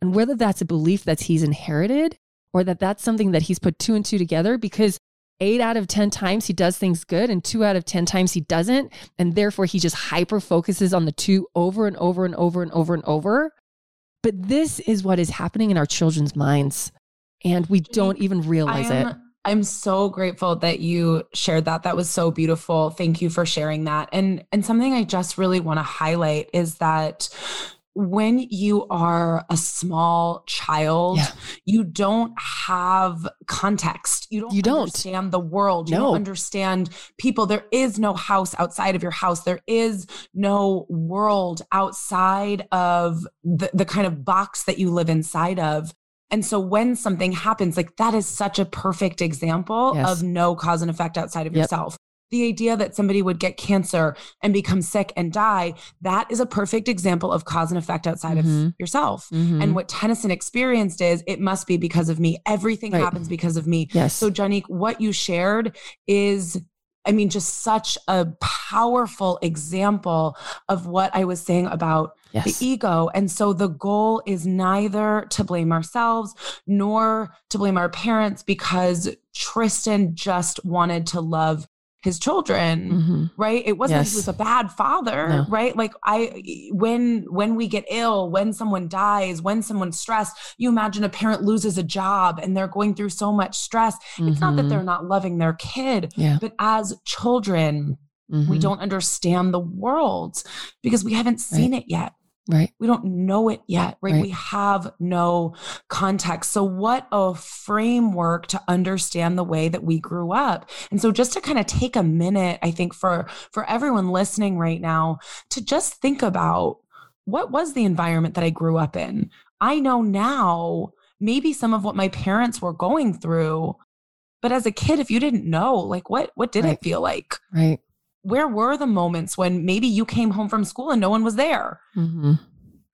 And whether that's a belief that he's inherited or that that's something that he's put two and two together because eight out of 10 times he does things good and two out of 10 times he doesn't. And therefore he just hyper focuses on the two over and over and over and over and over. But this is what is happening in our children's minds. And we don't even realize am, it. I'm so grateful that you shared that. That was so beautiful. Thank you for sharing that. And and something I just really want to highlight is that when you are a small child, yeah. you don't have context. You don't, you don't. understand the world. You don't understand people. There is no house outside of your house. There is no world outside of the, the kind of box that you live inside of. And so when something happens, like that is such a perfect example yes. of no cause and effect outside of yep. yourself the idea that somebody would get cancer and become sick and die, that is a perfect example of cause and effect outside mm-hmm. of yourself. Mm-hmm. And what Tennyson experienced is it must be because of me. Everything right. happens because of me. Yes. So, Janique, what you shared is I mean, just such a powerful example of what I was saying about yes. the ego. And so the goal is neither to blame ourselves nor to blame our parents because Tristan just wanted to love his children mm-hmm. right it wasn't yes. he was a bad father no. right like i when when we get ill when someone dies when someone's stressed you imagine a parent loses a job and they're going through so much stress mm-hmm. it's not that mm-hmm. they're not loving their kid yeah. but as children mm-hmm. we don't understand the world because we haven't seen right. it yet Right. We don't know it yet, right? right? We have no context. So, what a framework to understand the way that we grew up. And so, just to kind of take a minute, I think for for everyone listening right now, to just think about what was the environment that I grew up in. I know now maybe some of what my parents were going through, but as a kid, if you didn't know, like what what did right. it feel like? Right where were the moments when maybe you came home from school and no one was there? Mm-hmm.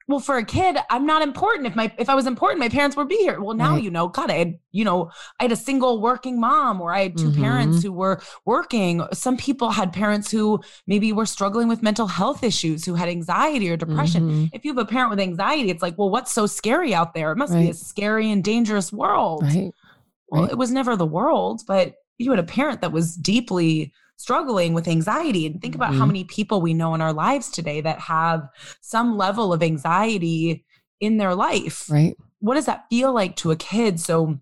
Well, for a kid, I'm not important. If my if I was important, my parents would be here. Well, now right. you know, God, I had you know, I had a single working mom, or I had 2 mm-hmm. parents who were working. Some people had parents who maybe were struggling with mental health issues, who had anxiety or depression. Mm-hmm. If you have a parent with anxiety, it's like, well, what's so scary out there? It must right. be a scary and dangerous world. Right. Well, it was never the world, but you had a parent that was deeply struggling with anxiety. And think about mm-hmm. how many people we know in our lives today that have some level of anxiety in their life. Right. What does that feel like to a kid? So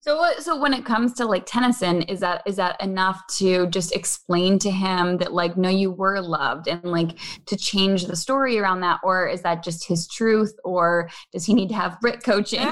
So, so when it comes to like Tennyson, is that is that enough to just explain to him that like no, you were loved, and like to change the story around that, or is that just his truth, or does he need to have Britt coaching?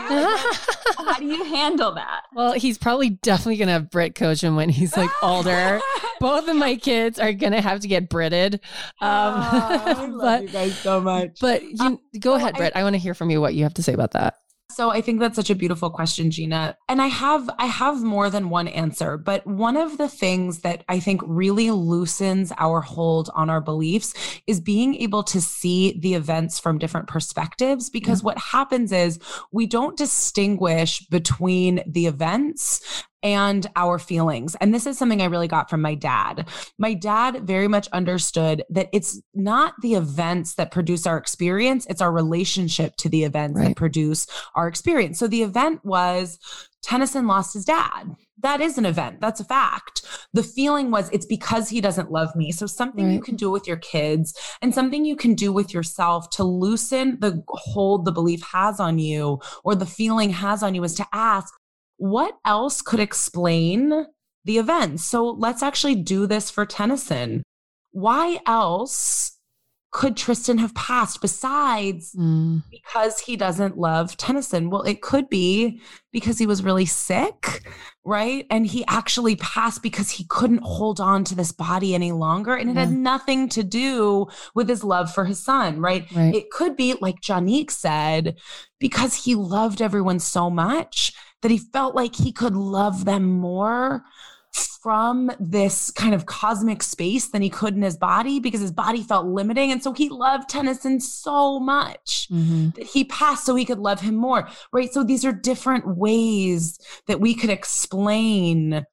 How do you handle that? Well, he's probably definitely gonna have Britt coaching when he's like older. Both of my kids are gonna have to get Britted. Um, oh, I love but, you guys so much. But you, um, go ahead, Britt. I, I want to hear from you what you have to say about that. So I think that's such a beautiful question, Gina. And I have I have more than one answer, but one of the things that I think really loosens our hold on our beliefs is being able to see the events from different perspectives because mm-hmm. what happens is we don't distinguish between the events and our feelings. And this is something I really got from my dad. My dad very much understood that it's not the events that produce our experience, it's our relationship to the events right. that produce our experience. So the event was Tennyson lost his dad. That is an event. That's a fact. The feeling was it's because he doesn't love me. So something right. you can do with your kids and something you can do with yourself to loosen the hold the belief has on you or the feeling has on you is to ask, what else could explain the event? So let's actually do this for Tennyson. Why else could Tristan have passed besides mm. because he doesn't love Tennyson? Well, it could be because he was really sick, right? And he actually passed because he couldn't hold on to this body any longer. And it yeah. had nothing to do with his love for his son, right? right? It could be, like Janique said, because he loved everyone so much that he felt like he could love them more from this kind of cosmic space than he could in his body because his body felt limiting. And so he loved Tennyson so much mm-hmm. that he passed so he could love him more. Right. So these are different ways that we could explain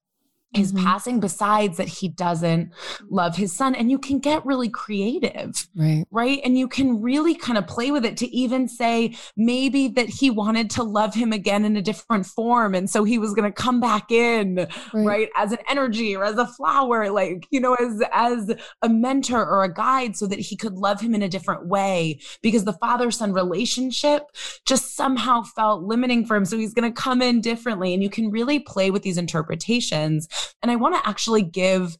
his mm-hmm. passing besides that he doesn't love his son and you can get really creative right right and you can really kind of play with it to even say maybe that he wanted to love him again in a different form and so he was going to come back in right. right. as an energy or as a flower like you know as as a mentor or a guide so that he could love him in a different way because the father son relationship just somehow felt limiting for him so he's going to come in differently and you can really play with these interpretations and I want to actually give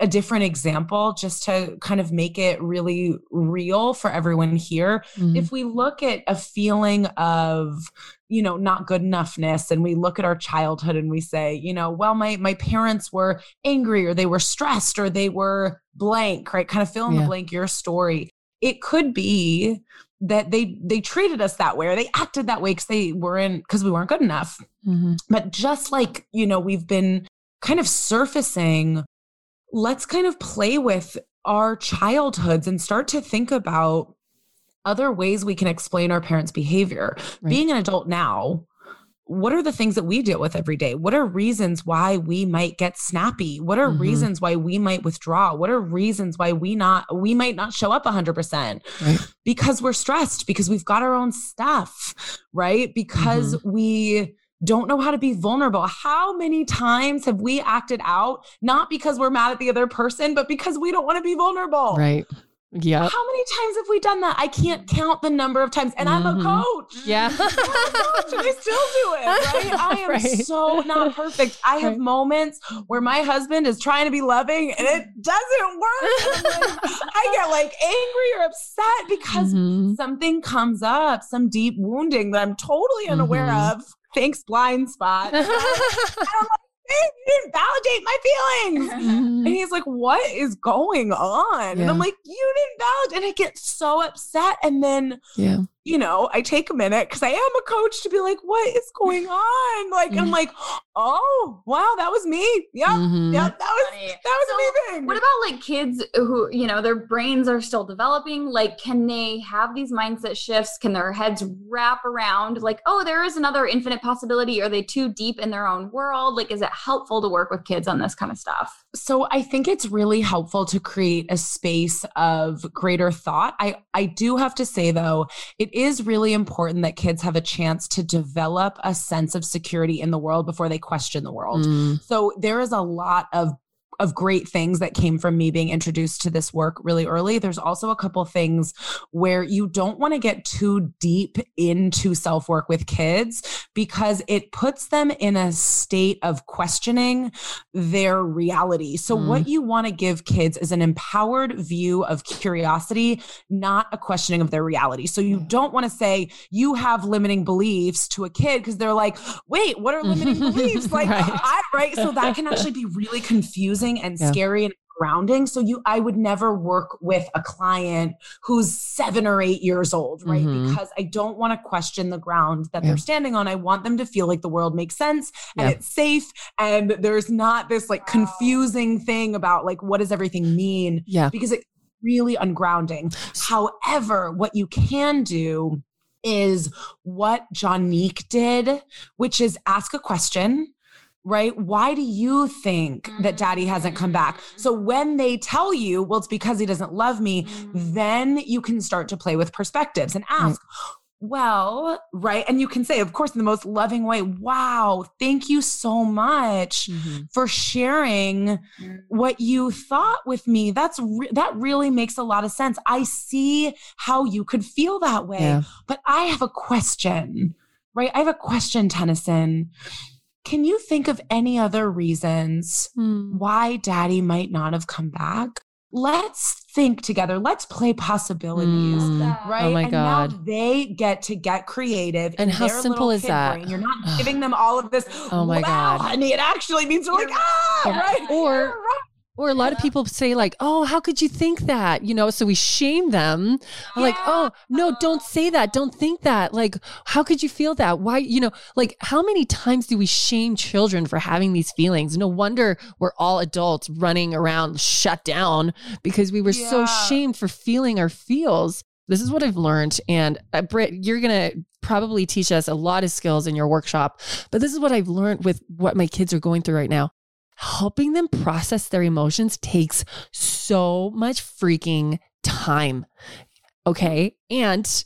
a different example just to kind of make it really real for everyone here. Mm-hmm. If we look at a feeling of, you know, not good enoughness and we look at our childhood and we say, you know, well, my my parents were angry or they were stressed or they were blank, right? Kind of fill in yeah. the blank your story. It could be that they they treated us that way or they acted that way because they weren't because we weren't good enough. Mm-hmm. But just like, you know, we've been kind of surfacing, let's kind of play with our childhoods and start to think about other ways we can explain our parents' behavior. Right. Being an adult now, what are the things that we deal with every day? What are reasons why we might get snappy? What are mm-hmm. reasons why we might withdraw? What are reasons why we not we might not show up 100%? Right. Because we're stressed, because we've got our own stuff, right? Because mm-hmm. we don't know how to be vulnerable. How many times have we acted out, not because we're mad at the other person, but because we don't want to be vulnerable? Right. Yeah. How many times have we done that? I can't count the number of times. And mm-hmm. I'm a mm-hmm. coach. Yeah. I'm coach and I still do it. Right. I am right. so not perfect. I have right. moments where my husband is trying to be loving and it doesn't work. Like, I get like angry or upset because mm-hmm. something comes up, some deep wounding that I'm totally unaware mm-hmm. of thanks blind spot. and I'm like, you didn't validate my feelings. Mm-hmm. And he's like, what is going on? Yeah. And I'm like, you didn't validate. And I get so upset. And then yeah you know, I take a minute because I am a coach to be like, what is going on? Like, mm-hmm. I'm like, oh, wow, that was me. Yep. Mm-hmm. Yep. That was, that was so me. What about like kids who, you know, their brains are still developing? Like, can they have these mindset shifts? Can their heads wrap around like, oh, there is another infinite possibility? Are they too deep in their own world? Like, is it helpful to work with kids on this kind of stuff? So I think it's really helpful to create a space of greater thought. I, I do have to say though, it is really important that kids have a chance to develop a sense of security in the world before they question the world. Mm. So there is a lot of of great things that came from me being introduced to this work really early. There's also a couple things where you don't want to get too deep into self work with kids because it puts them in a state of questioning their reality. So, mm. what you want to give kids is an empowered view of curiosity, not a questioning of their reality. So, you don't want to say you have limiting beliefs to a kid because they're like, wait, what are limiting beliefs? Like, right. I, right. So, that can actually be really confusing confusing and yeah. scary and grounding. So you I would never work with a client who's 7 or 8 years old, right? Mm-hmm. Because I don't want to question the ground that yeah. they're standing on. I want them to feel like the world makes sense and yeah. it's safe and there's not this like confusing thing about like what does everything mean? Yeah. Because it really ungrounding. However, what you can do is what Jonique did, which is ask a question right? Why do you think that mm-hmm. daddy hasn't come back? So mm-hmm. when they tell you, well, it's because he doesn't love me, mm-hmm. then you can start to play with perspectives and mm. ask, well, right. And you can say, of course, in the most loving way, wow, thank you so much mm-hmm. for sharing mm. what you thought with me. That's re- that really makes a lot of sense. I see how you could feel that way. Yeah. But I have a question, right? I have a question, Tennyson can you think of any other reasons hmm. why daddy might not have come back? Let's think together. Let's play possibilities. Mm. Right. Oh my and God. Now they get to get creative. And how simple is that? Brain. You're not giving them all of this. Oh my wow, God. honey, it actually means we're like, ah, yeah. right. Or, right. Or a lot yeah. of people say like, "Oh, how could you think that?" You know, so we shame them. Yeah. Like, "Oh, no, don't say that. Don't think that." Like, "How could you feel that?" Why, you know, like how many times do we shame children for having these feelings? No wonder we're all adults running around shut down because we were yeah. so shamed for feeling our feels. This is what I've learned and uh, Britt, you're going to probably teach us a lot of skills in your workshop, but this is what I've learned with what my kids are going through right now helping them process their emotions takes so much freaking time. Okay. And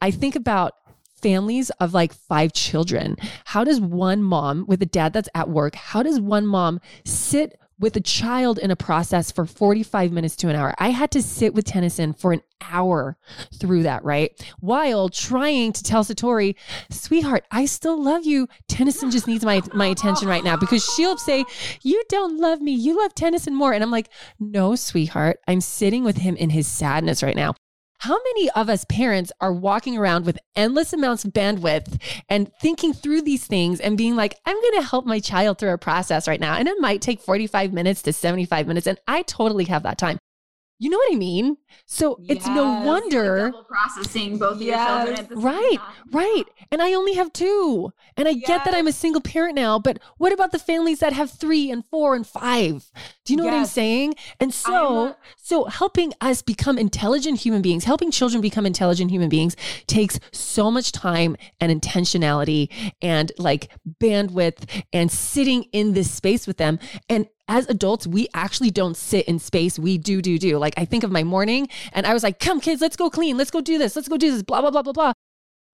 I think about families of like five children. How does one mom with a dad that's at work, how does one mom sit with a child in a process for 45 minutes to an hour. I had to sit with Tennyson for an hour through that, right? While trying to tell Satori, sweetheart, I still love you. Tennyson just needs my, my attention right now because she'll say, you don't love me. You love Tennyson more. And I'm like, no, sweetheart, I'm sitting with him in his sadness right now. How many of us parents are walking around with endless amounts of bandwidth and thinking through these things and being like, I'm going to help my child through a process right now. And it might take 45 minutes to 75 minutes. And I totally have that time. You know what I mean? So yes, it's no wonder like processing both yes. your children right, right. And I only have two, and I yes. get that I'm a single parent now. But what about the families that have three and four and five? Do you know what I'm saying? And so, a- so helping us become intelligent human beings, helping children become intelligent human beings, takes so much time and intentionality and like bandwidth and sitting in this space with them. And as adults, we actually don't sit in space. We do, do, do. Like I think of my morning and I was like, come kids, let's go clean. Let's go do this. Let's go do this, blah, blah, blah, blah, blah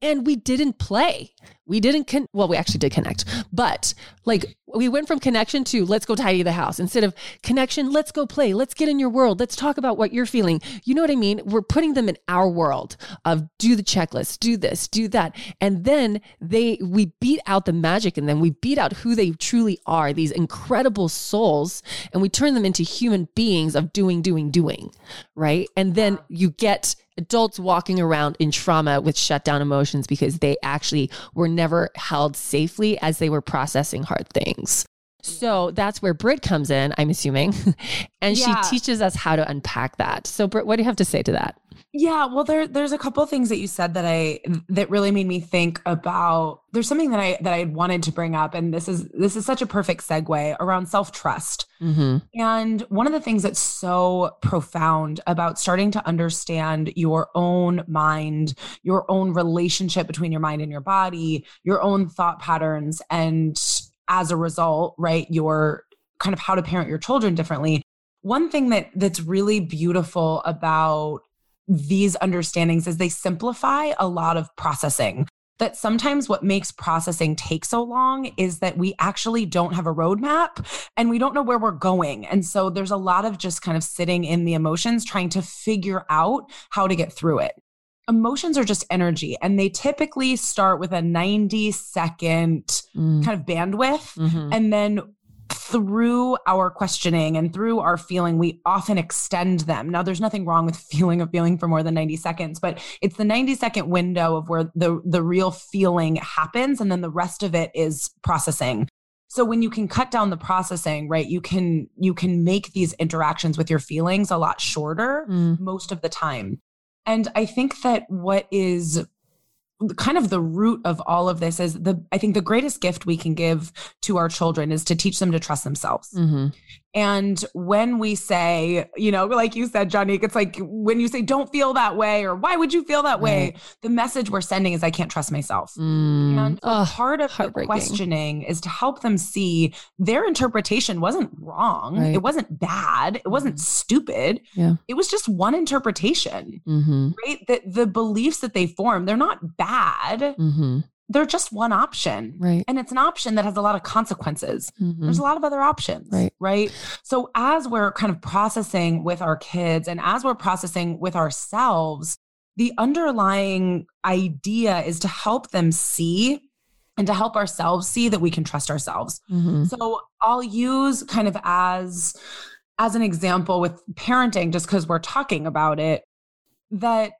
and we didn't play. We didn't con- well, we actually did connect, but like we went from connection to let's go tidy the house instead of connection, let's go play, let's get in your world, let's talk about what you're feeling. You know what I mean? We're putting them in our world of do the checklist, do this, do that. And then they we beat out the magic and then We beat out who they truly are, these incredible souls, and we turn them into human beings of doing, doing, doing. Right. And then you get adults walking around in trauma with shutdown emotions because they actually were never held safely as they were processing hard things. So that's where Britt comes in, I'm assuming. and yeah. she teaches us how to unpack that. So Britt, what do you have to say to that? Yeah, well there there's a couple things that you said that I that really made me think about there's something that I that I wanted to bring up and this is this is such a perfect segue around self-trust. Mm-hmm. And one of the things that's so profound about starting to understand your own mind, your own relationship between your mind and your body, your own thought patterns and as a result, right, your kind of how to parent your children differently. One thing that that's really beautiful about these understandings is they simplify a lot of processing. that sometimes what makes processing take so long is that we actually don't have a roadmap and we don't know where we're going. And so there's a lot of just kind of sitting in the emotions, trying to figure out how to get through it. Emotions are just energy and they typically start with a 90 second mm. kind of bandwidth. Mm-hmm. And then through our questioning and through our feeling, we often extend them. Now, there's nothing wrong with feeling a feeling for more than 90 seconds, but it's the 90 second window of where the, the real feeling happens. And then the rest of it is processing. So when you can cut down the processing, right, you can you can make these interactions with your feelings a lot shorter mm. most of the time. And I think that what is kind of the root of all of this is the i think the greatest gift we can give to our children is to teach them to trust themselves mm-hmm. And when we say, you know, like you said, Jonique, it's like when you say, don't feel that way, or why would you feel that way? The message we're sending is, I can't trust myself. Mm. And oh, part of the questioning is to help them see their interpretation wasn't wrong. Right. It wasn't bad. It wasn't mm-hmm. stupid. Yeah. It was just one interpretation, mm-hmm. right? That the beliefs that they form, they're not bad. Mm-hmm they're just one option. Right. And it's an option that has a lot of consequences. Mm-hmm. There's a lot of other options. Right. Right. So as we're kind of processing with our kids and as we're processing with ourselves, the underlying idea is to help them see and to help ourselves see that we can trust ourselves. Mm-hmm. So I'll use kind of as as an example with parenting just cuz we're talking about it that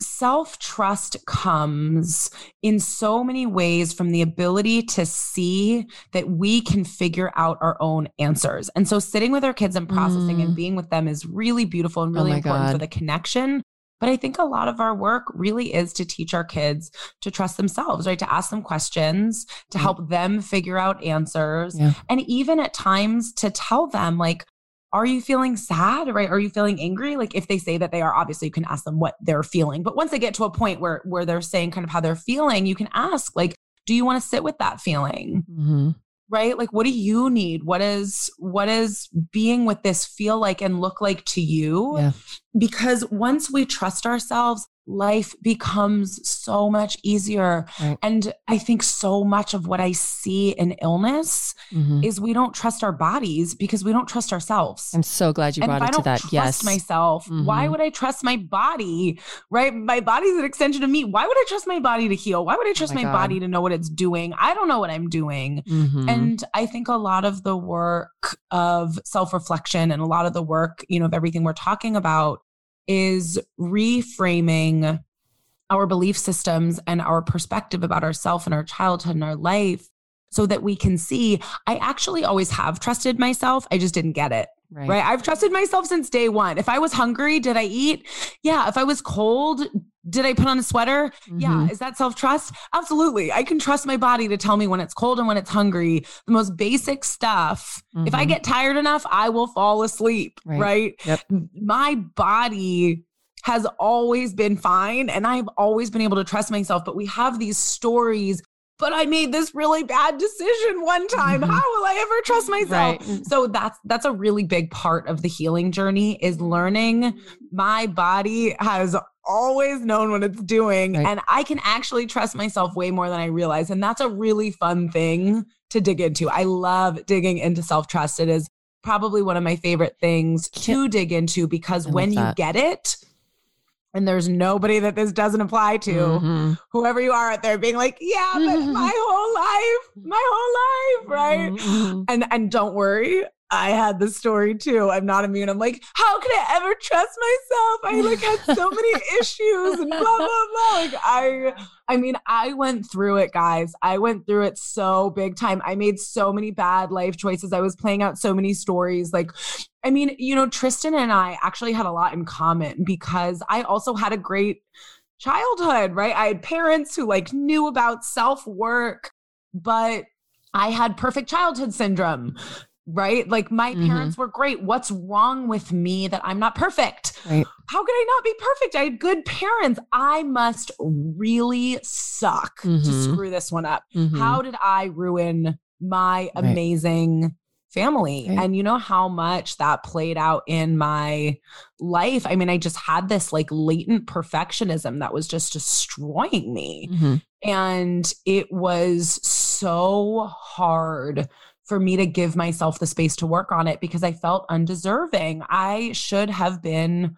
self trust comes in so many ways from the ability to see that we can figure out our own answers. And so, sitting with our kids and processing mm. and being with them is really beautiful and oh really oh important God. for the connection. But I think a lot of our work really is to teach our kids to trust themselves, right? To ask them questions, to help them figure out answers. Yeah. And even at times to tell them, like, are you feeling sad right? Are you feeling angry? Like if they say that they are obviously you can ask them what they're feeling. But once they get to a point where where they're saying kind of how they're feeling you can ask like do you want to sit with that feeling? Mm-hmm. right? Like what do you need? What is what is being with this feel like and look like to you? Yeah. Because once we trust ourselves life becomes so much easier. Right. And I think so much of what I see in illness mm-hmm. is we don't trust our bodies because we don't trust ourselves. I'm so glad you and brought it to that. yes. myself. Mm-hmm. Why would I trust my body? Right? My body's an extension of me. Why would I trust my body to heal? Why would I oh trust oh my, my body to know what it's doing? I don't know what I'm doing. Mm-hmm. And I think a lot of the work of self-reflection and a lot of the work, you know, of everything we're talking about is reframing our belief systems and our perspective about ourselves and our childhood and our life so that we can see I actually always have trusted myself. I just didn't get it. Right. right. I've trusted myself since day one. If I was hungry, did I eat? Yeah. If I was cold, did I put on a sweater? Mm-hmm. Yeah. Is that self trust? Absolutely. I can trust my body to tell me when it's cold and when it's hungry. The most basic stuff. Mm-hmm. If I mm-hmm. get tired enough, I will fall asleep. Right. right? Yep. My body has always been fine and I've always been able to trust myself. But we have these stories but I made this really bad decision one time. Mm-hmm. How will I ever trust myself? Right. So that's that's a really big part of the healing journey is learning my body has always known what it's doing right. and I can actually trust myself way more than I realize and that's a really fun thing to dig into. I love digging into self-trust. It is probably one of my favorite things to dig into because when you get it, and there's nobody that this doesn't apply to, mm-hmm. whoever you are out there being like, yeah, but my whole life, my whole life, right? Mm-hmm. And and don't worry, I had the story too. I'm not immune. I'm like, how could I ever trust myself? I like had so many issues and blah blah blah. Like I I mean, I went through it, guys. I went through it so big time. I made so many bad life choices. I was playing out so many stories. Like, I mean, you know, Tristan and I actually had a lot in common because I also had a great childhood, right? I had parents who like knew about self work, but I had perfect childhood syndrome right? Like my mm-hmm. parents were great. What's wrong with me that I'm not perfect? Right. How could I not be perfect? I had good parents. I must really suck mm-hmm. to screw this one up. Mm-hmm. How did I ruin my amazing family. Right. And you know how much that played out in my life. I mean, I just had this like latent perfectionism that was just destroying me. Mm-hmm. And it was so hard for me to give myself the space to work on it because I felt undeserving. I should have been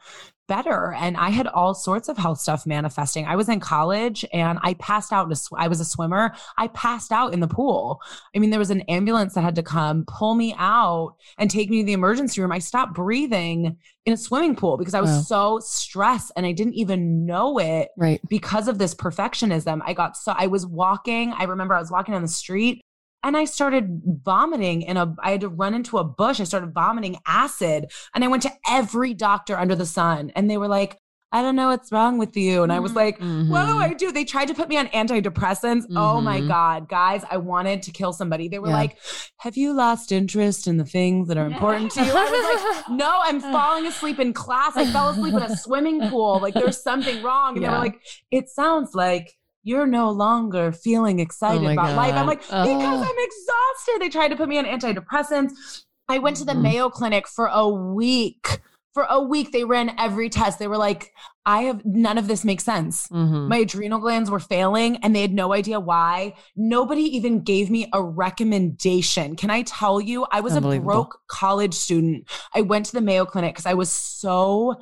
better. And I had all sorts of health stuff manifesting. I was in college and I passed out. Sw- I was a swimmer. I passed out in the pool. I mean, there was an ambulance that had to come pull me out and take me to the emergency room. I stopped breathing in a swimming pool because I was wow. so stressed and I didn't even know it. Right. Because of this perfectionism. I got so, I was walking. I remember I was walking on the street and I started vomiting in a I had to run into a bush. I started vomiting acid and I went to every doctor under the sun and they were like, I don't know what's wrong with you. And I was like, mm-hmm. what do I do? They tried to put me on antidepressants. Mm-hmm. Oh my mm-hmm. God, guys, I wanted to kill somebody. They were yeah. like, Have you lost interest in the things that are important to you? I was like, No, I'm falling asleep in class. I fell asleep in a swimming pool. Like there's something wrong. And yeah. they were like, It sounds like you're no longer feeling excited oh about God. life. I'm like, oh. because I'm exhausted. They tried to put me on antidepressants. I went to the mm-hmm. Mayo Clinic for a week for a week they ran every test. They were like i have none of this makes sense. Mm-hmm. my adrenal glands were failing and they had no idea why. Nobody even gave me a recommendation. Can i tell you? I was a broke college student. I went to the mayo clinic because i was so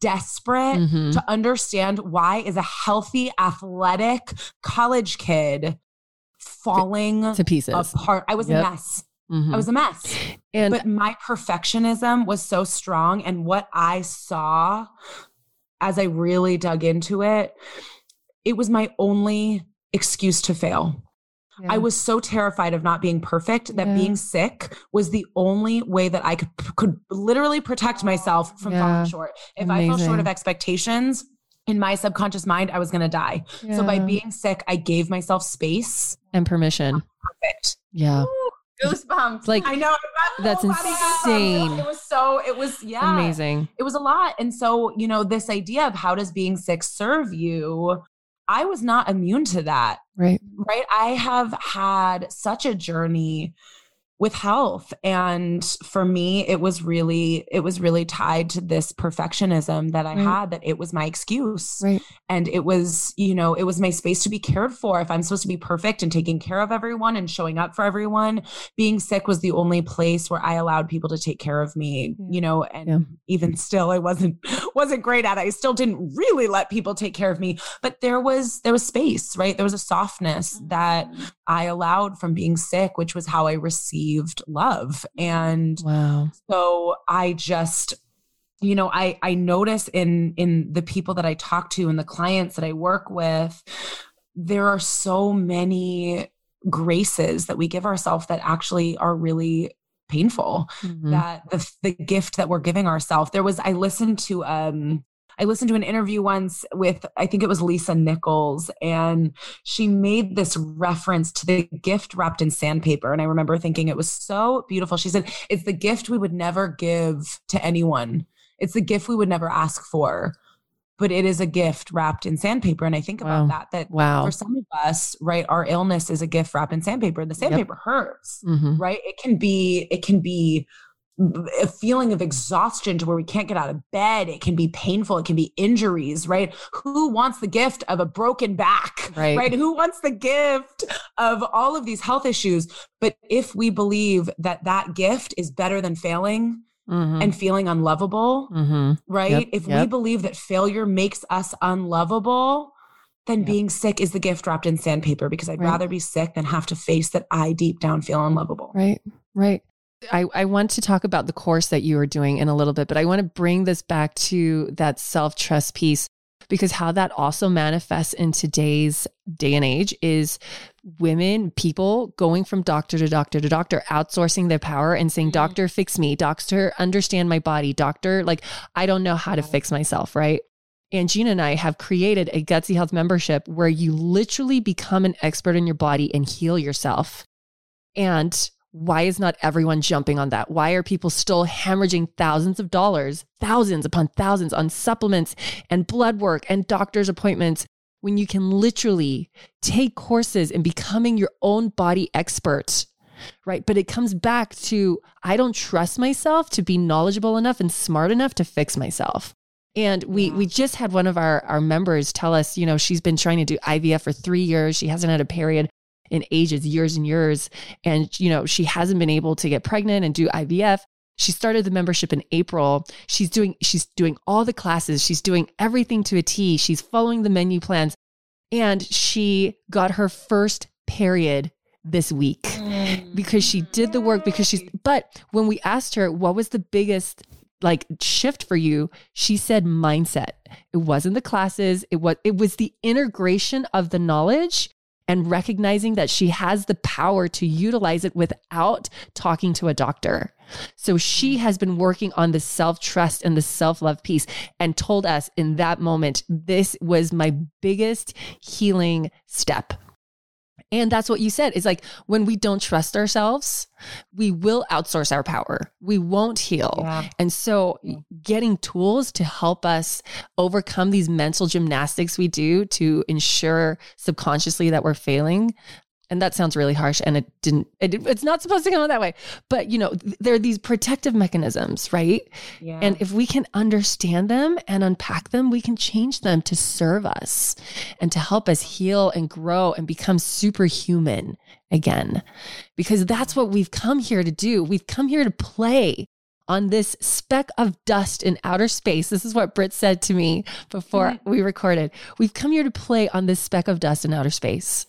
desperate mm-hmm. to understand why is a healthy athletic college kid falling to pieces. apart. I was yep. a mess Mm-hmm. I was a mess. And but my perfectionism was so strong. And what I saw as I really dug into it, it was my only excuse to fail. Yeah. I was so terrified of not being perfect that yeah. being sick was the only way that I could could literally protect myself from yeah. falling short. If Amazing. I fell short of expectations, in my subconscious mind, I was going to die. So by being sick, I gave myself space and permission. Perfect. Yeah. Ooh goosebumps. Like I know that's insane. It was so it was yeah amazing. It was a lot, and so you know this idea of how does being sick serve you. I was not immune to that. Right. Right. I have had such a journey with health and for me it was really it was really tied to this perfectionism that i right. had that it was my excuse right. and it was you know it was my space to be cared for if i'm supposed to be perfect and taking care of everyone and showing up for everyone being sick was the only place where i allowed people to take care of me yeah. you know and yeah. even still i wasn't wasn't great at it i still didn't really let people take care of me but there was there was space right there was a softness that mm-hmm. i allowed from being sick which was how i received received love. And wow. so I just you know i i notice in in the people that i talk to and the clients that i work with there are so many graces that we give ourselves that actually are really painful mm-hmm. that the, the gift that we're giving ourselves there was i listened to um I listened to an interview once with, I think it was Lisa Nichols, and she made this reference to the gift wrapped in sandpaper. And I remember thinking it was so beautiful. She said, It's the gift we would never give to anyone, it's the gift we would never ask for. But it is a gift wrapped in sandpaper. And I think about wow. that, that wow. for some of us, right, our illness is a gift wrapped in sandpaper. And the sandpaper yep. hurts, mm-hmm. right? It can be, it can be a feeling of exhaustion to where we can't get out of bed. It can be painful. It can be injuries, right? Who wants the gift of a broken back, right? right? Who wants the gift of all of these health issues? But if we believe that that gift is better than failing, Mm-hmm. and feeling unlovable, mm-hmm. right? Yep, if yep. we believe that failure makes us unlovable, then yep. being sick is the gift wrapped in sandpaper because I'd right. rather be sick than have to face that I deep down feel unlovable. Right, right. I, I want to talk about the course that you are doing in a little bit, but I want to bring this back to that self trust piece because how that also manifests in today's day and age is women, people going from doctor to doctor to doctor, outsourcing their power and saying, mm-hmm. Doctor, fix me. Doctor, understand my body. Doctor, like, I don't know how to fix myself, right? And Gina and I have created a Gutsy Health membership where you literally become an expert in your body and heal yourself. And why is not everyone jumping on that? Why are people still hemorrhaging thousands of dollars, thousands upon thousands on supplements and blood work and doctor's appointments when you can literally take courses in becoming your own body expert right? But it comes back to I don't trust myself to be knowledgeable enough and smart enough to fix myself. And we we just had one of our our members tell us, you know, she's been trying to do IVF for 3 years. She hasn't had a period in ages, years and years, and you know, she hasn't been able to get pregnant and do IVF. She started the membership in April. She's doing she's doing all the classes. She's doing everything to a T. She's following the menu plans and she got her first period this week mm. because she did the work because she's but when we asked her what was the biggest like shift for you she said mindset it wasn't the classes it was it was the integration of the knowledge and recognizing that she has the power to utilize it without talking to a doctor. So she has been working on the self trust and the self love piece and told us in that moment, this was my biggest healing step. And that's what you said is like when we don't trust ourselves, we will outsource our power. We won't heal. Yeah. And so getting tools to help us overcome these mental gymnastics we do to ensure subconsciously that we're failing and that sounds really harsh and it didn't it, it's not supposed to come out that way but you know there are these protective mechanisms right yeah. and if we can understand them and unpack them we can change them to serve us and to help us heal and grow and become superhuman again because that's what we've come here to do we've come here to play on this speck of dust in outer space. This is what Britt said to me before mm-hmm. we recorded. We've come here to play on this speck of dust in outer space.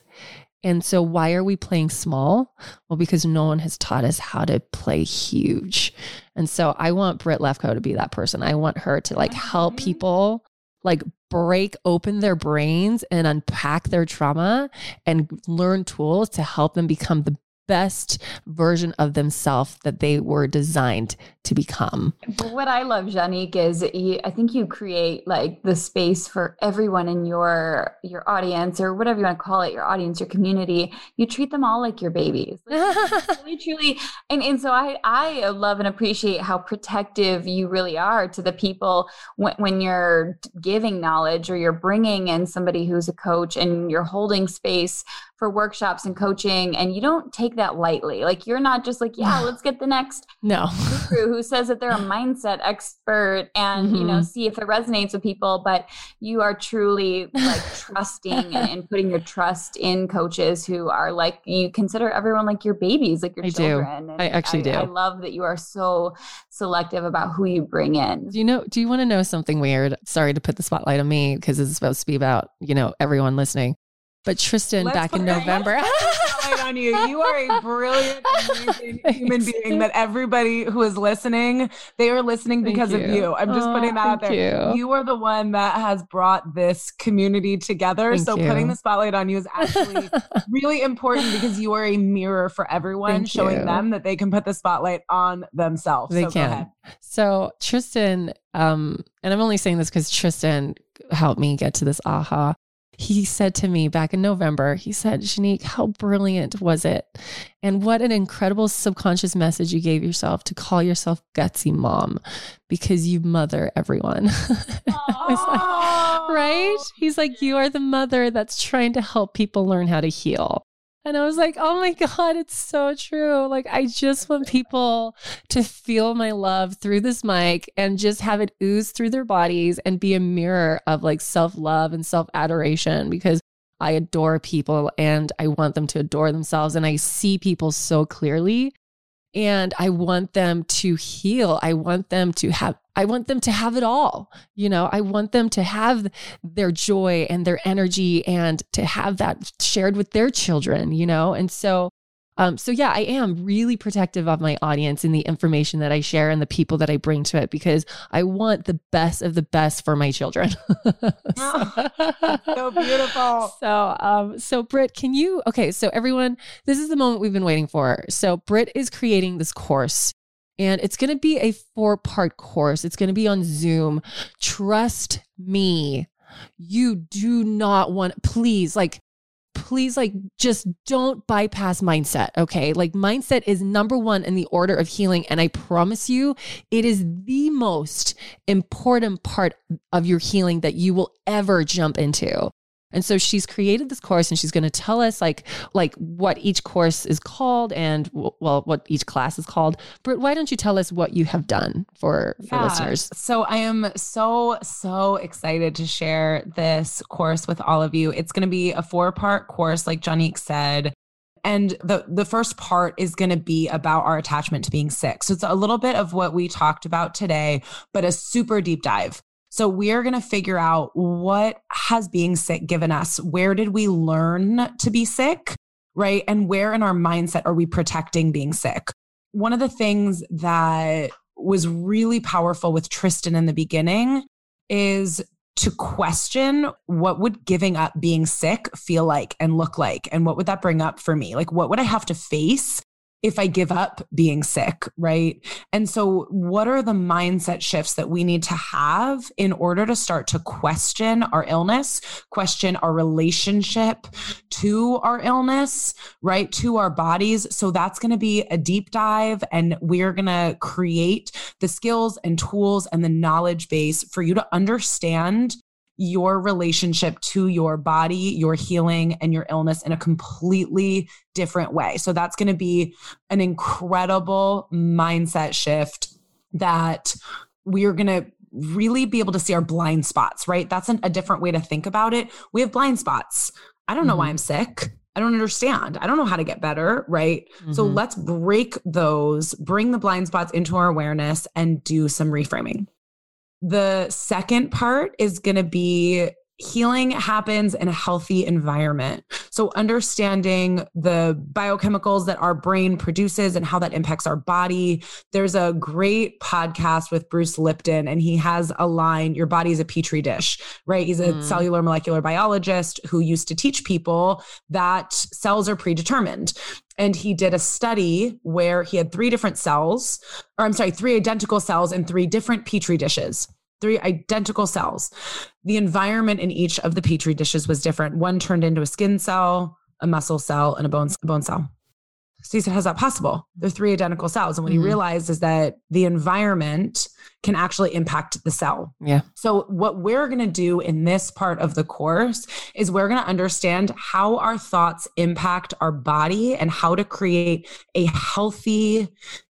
And so, why are we playing small? Well, because no one has taught us how to play huge. And so, I want Britt Lefko to be that person. I want her to like help mm-hmm. people like break open their brains and unpack their trauma and learn tools to help them become the best version of themselves that they were designed to become. What I love, Janique, is you, I think you create like the space for everyone in your your audience or whatever you want to call it, your audience, your community. You treat them all like your babies. Like, really, truly. And, and so I, I love and appreciate how protective you really are to the people when, when you're giving knowledge or you're bringing in somebody who's a coach and you're holding space for workshops and coaching and you don't take that lightly. Like you're not just like, yeah, let's get the next no guru who says that they're a mindset expert and mm-hmm. you know mm-hmm. see if it resonates with people, but you are truly like trusting and, and, putting your trust in coaches who are like you consider everyone like your babies, like your I children. Do. I actually I, do. I love that you are so selective about who you bring in. Do you know do you want to know something weird? Sorry to put the spotlight on me because it's supposed to be about, you know, everyone listening. But Tristan let's back in November. on you. You are a brilliant, amazing human being that everybody who is listening, they are listening because you. of you. I'm just oh, putting that out there. You. you. are the one that has brought this community together. Thank so you. putting the spotlight on you is actually really important because you are a mirror for everyone, Thank showing them that they can put the spotlight on themselves. They so can. So Tristan, um, and I'm only saying this because Tristan helped me get to this aha he said to me back in November, he said, Janique, how brilliant was it? And what an incredible subconscious message you gave yourself to call yourself gutsy mom because you mother everyone. like, right? He's like, you are the mother that's trying to help people learn how to heal. And I was like, oh my God, it's so true. Like, I just want people to feel my love through this mic and just have it ooze through their bodies and be a mirror of like self love and self adoration because I adore people and I want them to adore themselves. And I see people so clearly and I want them to heal. I want them to have I want them to have it all. You know, I want them to have their joy and their energy and to have that shared with their children, you know? And so um, so yeah, I am really protective of my audience and the information that I share and the people that I bring to it because I want the best of the best for my children. so, so beautiful. So, um, so Britt, can you? Okay, so everyone, this is the moment we've been waiting for. So Britt is creating this course. And it's going to be a four part course. It's going to be on Zoom. Trust me, you do not want, please, like, please like just don't bypass mindset okay? Like mindset is number 1 in the order of healing and i promise you it is the most important part of your healing that you will ever jump into And so she's created this course and she's going to tell us like like what each course is called and well what each class is called. Britt, why don't you tell us what you have done for for yeah. listeners? So I am so so excited to share this course with all of you. It's going to be a four-part course like Jonique said. And the the first part is going to be about our attachment to being sick. So it's a little bit of what we talked about today, but a super deep dive. So we are going to figure out what has being sick given us. Where did we learn to be sick? Right. And where in our mindset are we protecting being sick? One of the things that was really powerful with Tristan in the beginning is to question what would giving up being sick feel like and look like and what would that bring up for me like what would i have to face if I give up being sick, right? And so, what are the mindset shifts that we need to have in order to start to question our illness, question our relationship to our illness, right? To our bodies. So, that's going to be a deep dive, and we're going to create the skills and tools and the knowledge base for you to understand your relationship to your body, your healing, and your illness in a completely different way. So that's going to be an incredible mindset shift that we are going to really be able to see our blind spots, right? That's an, a different way to think about it. We have blind spots. I don't know mm-hmm. why I'm sick. I don't understand. I don't know how to get better, right? Mm-hmm. So let's break those, bring the blind spots into our awareness and do some reframing. The second part is going to be healing happens in a healthy environment. So, understanding the biochemicals that our brain produces and how that impacts our body. There's a great podcast with Bruce Lipton, and he has a line Your body is a petri dish, right? He's a mm. cellular molecular biologist who used to teach people that cells are predetermined. And he did a study where he had three different cells, or I'm sorry, three identical cells in three different petri dishes three identical cells. The environment in each of the petri dishes was different. One turned into a skin cell, a muscle cell, and a bone, a bone cell. So he said, How's that possible? They're three identical cells. And what mm-hmm. he realized is that the environment can actually impact the cell. Yeah. So, what we're going to do in this part of the course is we're going to understand how our thoughts impact our body and how to create a healthy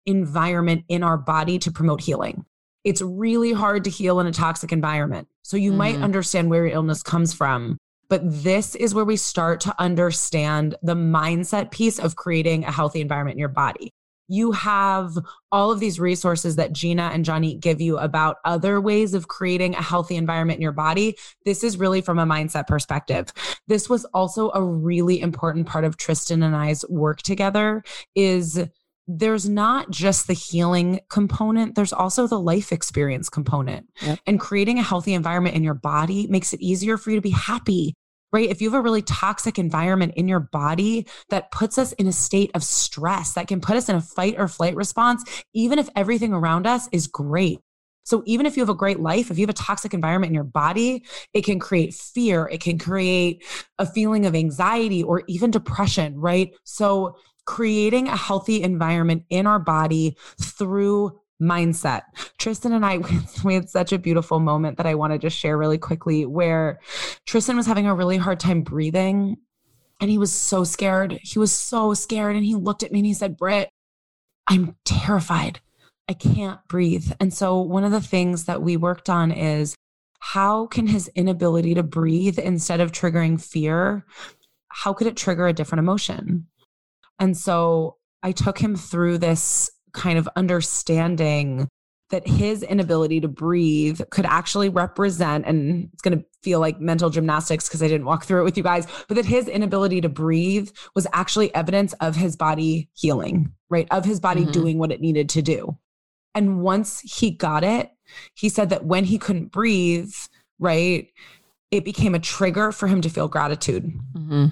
environment in our body to promote healing it's really hard to heal in a toxic environment. So you mm-hmm. might understand where your illness comes from. But this is where we start to understand the mindset piece of creating a healthy environment in your body. You have all of these resources that Gina and Johnny give you about other ways of creating a healthy environment in your body. This is really from a mindset perspective. This was also a really important part of Tristan and I's work together is there's not just the healing component, there's also the life experience component. Yep. And creating a healthy environment in your body makes it easier for you to be happy. Right. If you have a really toxic environment in your body that puts us in a state of stress, that can put us in a fight or flight response, even if everything around us is great. So even if you have a great life, if you have a toxic environment in your body, it can create fear. It can create a feeling of anxiety or even depression, right? So creating a healthy environment in our body through mindset. Tristan and I, we had such a beautiful moment that I want to just share really quickly where Tristan was having a really hard time breathing and he was so scared. He was so scared. And he looked at me and he said, Britt, I'm terrified. I can't breathe. And so one of the things that we worked on is how can his inability to breathe instead of triggering fear, how could it trigger a different emotion? And so I took him through this kind of understanding that his inability to breathe could actually represent, and it's going to feel like mental gymnastics because I didn't walk through it with you guys, but that his inability to breathe was actually evidence of his body healing, right? Of his body mm-hmm. doing what it needed to do. And once he got it, he said that when he couldn't breathe, right, it became a trigger for him to feel gratitude. Mm-hmm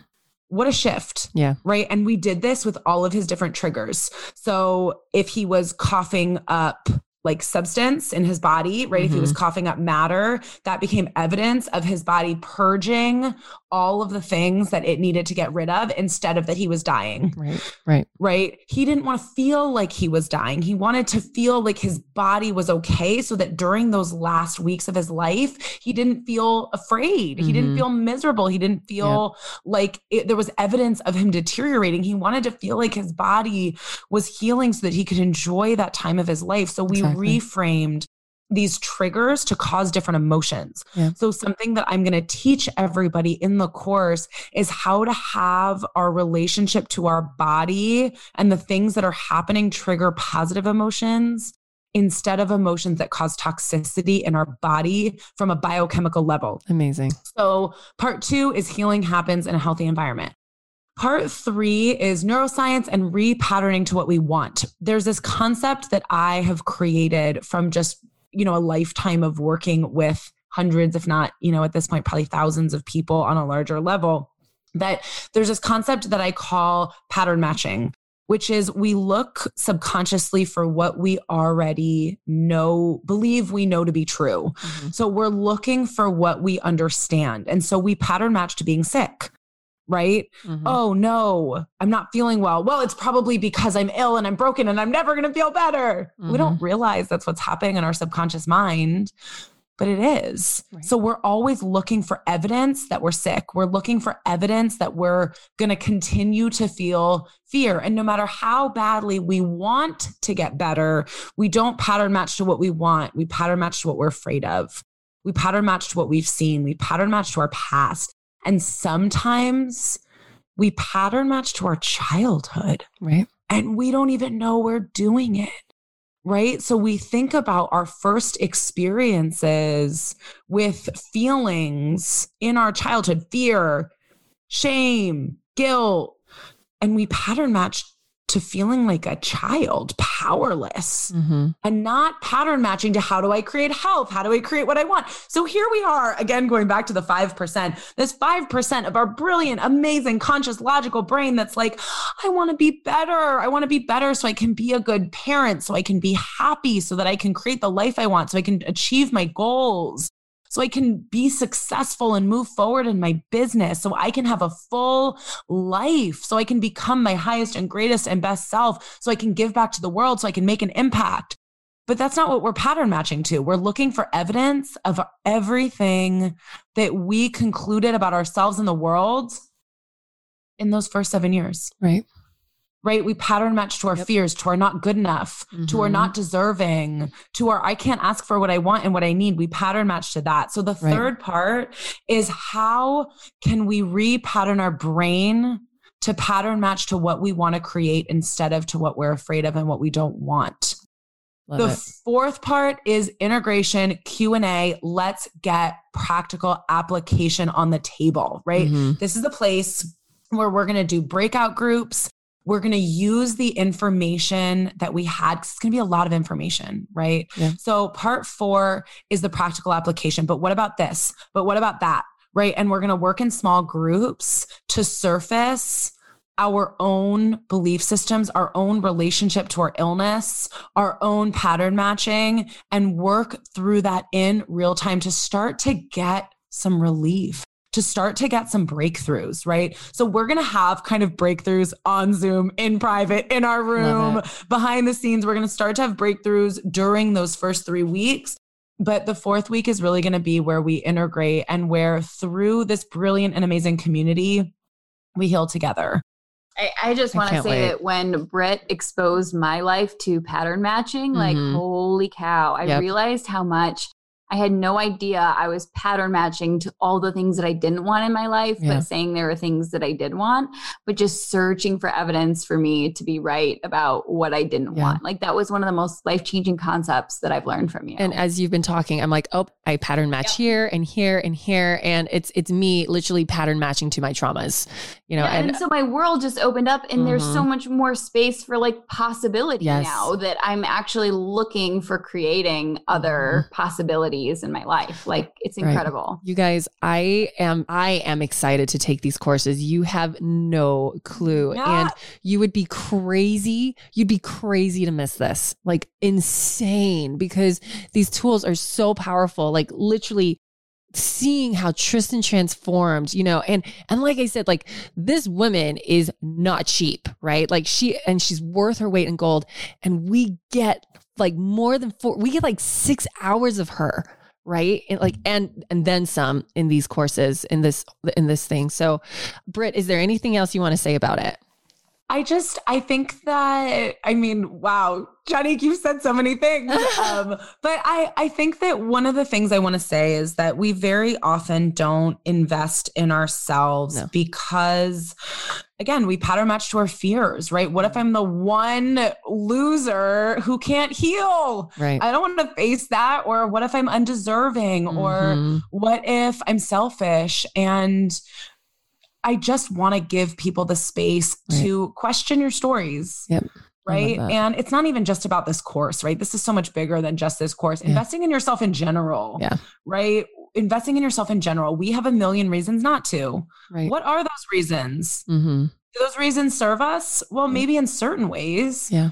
what a shift. Yeah. Right. And we did this with all of his different triggers. So if he was coughing up like substance in his body, right? Mm-hmm. If he was mm-hmm. coughing up matter, that became evidence of his body purging all of the things that it needed to get rid of instead of that he was dying. Right. Right. Right. He didn't want to feel like he was dying. He wanted to feel like his body was okay so that during those last weeks of his life, he didn't feel afraid. Mm-hmm. He didn't mm-hmm. feel miserable. He didn't feel like it, there was evidence of him deteriorating. He wanted to feel like his body was healing so that he could enjoy that time of his life. So we exactly. reframed these triggers to cause different emotions. Yeah. So, something that I'm going to teach everybody in the course is how to have our relationship to our body and the things that are happening trigger positive emotions instead of emotions that cause toxicity in our body from a biochemical level. Amazing. So, part two is healing happens in a healthy environment. Part three is neuroscience and repatterning to what we want. There's this concept that I have created from just you know, a lifetime of working with hundreds, if not, you know, at this point, probably thousands of people on a larger level, that there's this concept that I call pattern matching, which is we look subconsciously for what we already know, believe we know to be true. Mm-hmm. So we're looking for what we understand. And so we pattern match to being sick right? Mm-hmm. Oh no, I'm not feeling well. Well, it's probably because I'm ill and I'm broken and I'm never going to feel better. Mm-hmm. We don't mm-hmm. realize that's what's happening in our subconscious mind, but it is. Right. So we're always looking for evidence that we're sick. We're looking for evidence that we're going to continue to feel fear. And no matter how badly we want to get better, we don't pattern match to what we want. We pattern match to what we're afraid of. We pattern match to what we've seen. We pattern match to our past. And sometimes we pattern match to our childhood. Right. And we don't even know we're doing it. Right. So we think about our first experiences with feelings in our childhood fear, shame, guilt, and we pattern match to feeling like a child, powerless, mm-hmm. and not pattern matching to how do I create health? How do I create what I want? So here we are, again, going back to the 5%, this 5% of our brilliant, amazing, conscious, logical brain that's like, I want to be better. I want to be better so I can be a good parent, so I can be happy, so that I can create the life I want, so I can achieve my goals so I can be successful and move forward in my business, so I can have a full life, so I can become my highest and greatest and best self, so I can give back to the world, so I can make an impact. But that's not what we're pattern matching to. We're looking for evidence of everything that we concluded about ourselves and the world in those first seven years. Right right? We pattern match to our yep. fears, to our not good enough, mm-hmm. to our not mm-hmm. deserving, to our I can't ask for what I want and what I need. We pattern match to that. So the right. third part is how can we repattern our brain to pattern match to what we want to create instead of to what we're afraid of and what we don't want. Love the it. fourth part is integration Q&A. Let's get practical application on the table, right? Mm-hmm. This is the place where we're going to do breakout groups we're going to use the information that we had because it's going to be a lot of information, right? Yeah. So, part four is the practical application. But what about this? But what about that? Right. And we're going to work in small groups to surface our own belief systems, our own relationship to our illness, our own pattern matching, and work through that in real time to start to get some relief to start to get some breakthroughs, right? So we're going to have kind of breakthroughs on Zoom in private in our room behind the scenes. We're going to start to have breakthroughs during those first 3 weeks. But the fourth week is really going to be where we integrate and where through this brilliant and amazing community, we heal together. I, I just want to say wait. that when Britt exposed my life to pattern matching, mm-hmm. like, holy cow, I yep. realized how much I had no idea I was pattern matching to all the things that I didn't want in my life, yeah. but saying there were things that I did want, but just searching for evidence for me to be right about what I didn't yeah. want. Like that was one of the most life changing concepts that I've learned from you. And as you've been talking, I'm like, oh, I pattern match yeah. here and here and here, and it's it's me literally pattern matching to my traumas, you know. and, and, so my world just opened up, and mm-hmm. there's so mm-hmm. much more space for like possibility yes. now that I'm actually looking for creating other mm-hmm. possibilities in my life. Like it's incredible. Right. You guys, I am I am excited to take these courses. You have no clue. Yeah. And you would be crazy. You'd be crazy to miss this. Like insane because these tools are so powerful. Like literally seeing how Tristan transformed, you know, and and like I said, like this woman is not cheap, right? Like she and she's worth her weight in gold. And we get like more than four, we get like six hours of her right? And like and and then some in these courses in this in this thing. So britt is there anything else you want to say about it I just, I think that, I mean, wow, Johnny, you've said so many things. um, but I, I think that one of the things I want to say is that we very often don't invest in ourselves no. because, again, we pattern match to our fears, right? What if I'm the one loser who can't heal? Right. I don't want to face that. Or what if I'm undeserving? Mm-hmm. Or what if I'm selfish and I just want to give people the space right. to question your stories. Yep. Right. And it's not even just about this course, right? This is so much bigger than just this course. Yeah. Investing in yourself in general. Yeah. Right. Investing in yourself in general. We have a million reasons not to. Right. What are those reasons? Mm-hmm. Do those reasons serve us? Well, maybe in certain ways. Yeah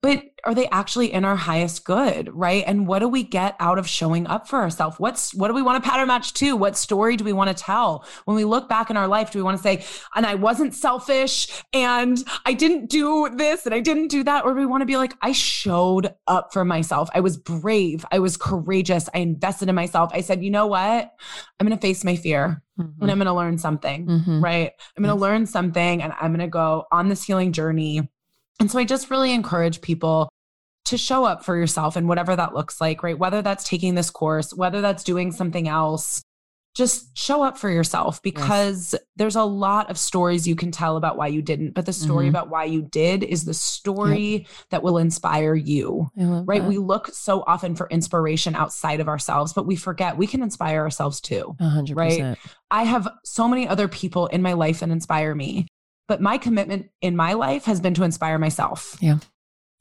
but are they actually in our highest good right? And what do we get out of showing up for ourselves? What's what do we want to pattern match to? What story do we want to tell? When we look back in our life do we want to say and i wasn't selfish and i didn't do this and i didn't do that or do we want to be like i showed up for myself. I was brave. I was courageous. I invested in myself. I said you know what? I'm going to face my fear mm-hmm. and i'm going to learn something mm-hmm. right? I'm going to yes. learn something and i'm going to go on this healing journey and so I just really encourage people to show up for yourself and whatever that looks like, right? Whether that's taking this course, whether that's doing something else, just show up for yourself because yes. there's a lot of stories you can tell about why you didn't, but the story mm-hmm. about why you did is the story yep. that will inspire you, right? That. We look so often for inspiration outside of ourselves, but we forget we can inspire ourselves too, 100%. right? I have so many other people in my life that inspire me. But my commitment in my life has been to inspire myself. Yeah.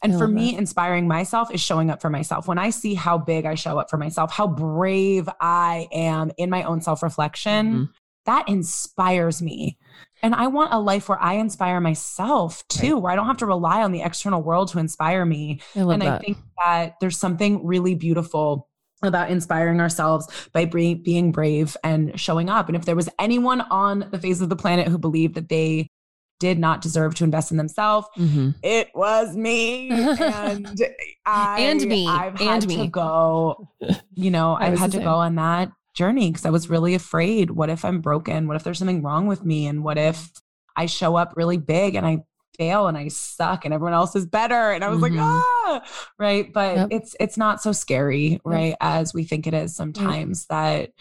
And for me, that. inspiring myself is showing up for myself. When I see how big I show up for myself, how brave I am in my own self reflection, mm-hmm. that inspires me. And I want a life where I inspire myself too, right. where I don't have to rely on the external world to inspire me. I and that. I think that there's something really beautiful about inspiring ourselves by being brave and showing up. And if there was anyone on the face of the planet who believed that they did not deserve to invest in themselves. Mm-hmm. It was me, and I and me I've and me. to go. You know, I've had to go on that journey because I was really afraid. What if I'm broken? What if there's something wrong with me? And what if I show up really big and I fail and I suck and everyone else is better? And I was mm-hmm. like, ah, right. But yep. it's it's not so scary, right, yep. as we think it is sometimes. Yep. That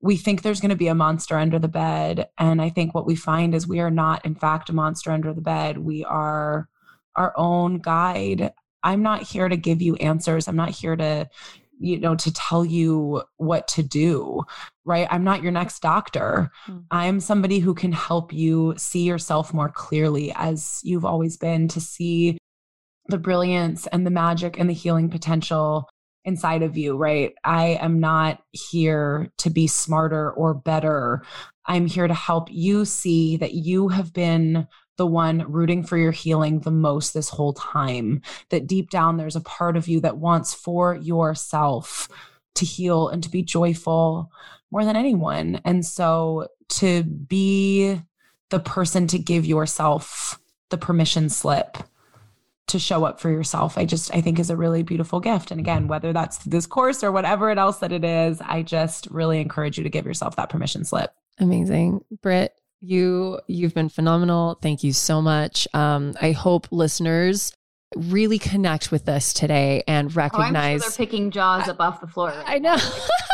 we think there's going to be a monster under the bed. And I think what we find is we are not, in fact, a monster under the bed. We are our own guide. I'm not here to give you answers. I'm not here to, you know, to tell you what to do, right? I'm not your next doctor. Mm. I'm somebody who can help you see yourself more clearly as you've always been to see the brilliance and the magic and the healing potential inside of you, right? I am not here to be smarter or better. I'm here to help you see that you have been the one rooting for your healing the most this whole time. That deep down, there's a part of you that wants for yourself to heal and to be joyful more than anyone. And so to be the person to give yourself the permission slip to show up for yourself. I just i think is a really beautiful gift. And again whether that's this course or whatever it else that it is i just really encourage you to give yourself that permission slip. Amazing. Britt you you've been phenomenal. Thank you so much. Um, i hope listeners really connect with this today and recognize oh, sure they're picking jaws I, up off the floor right i know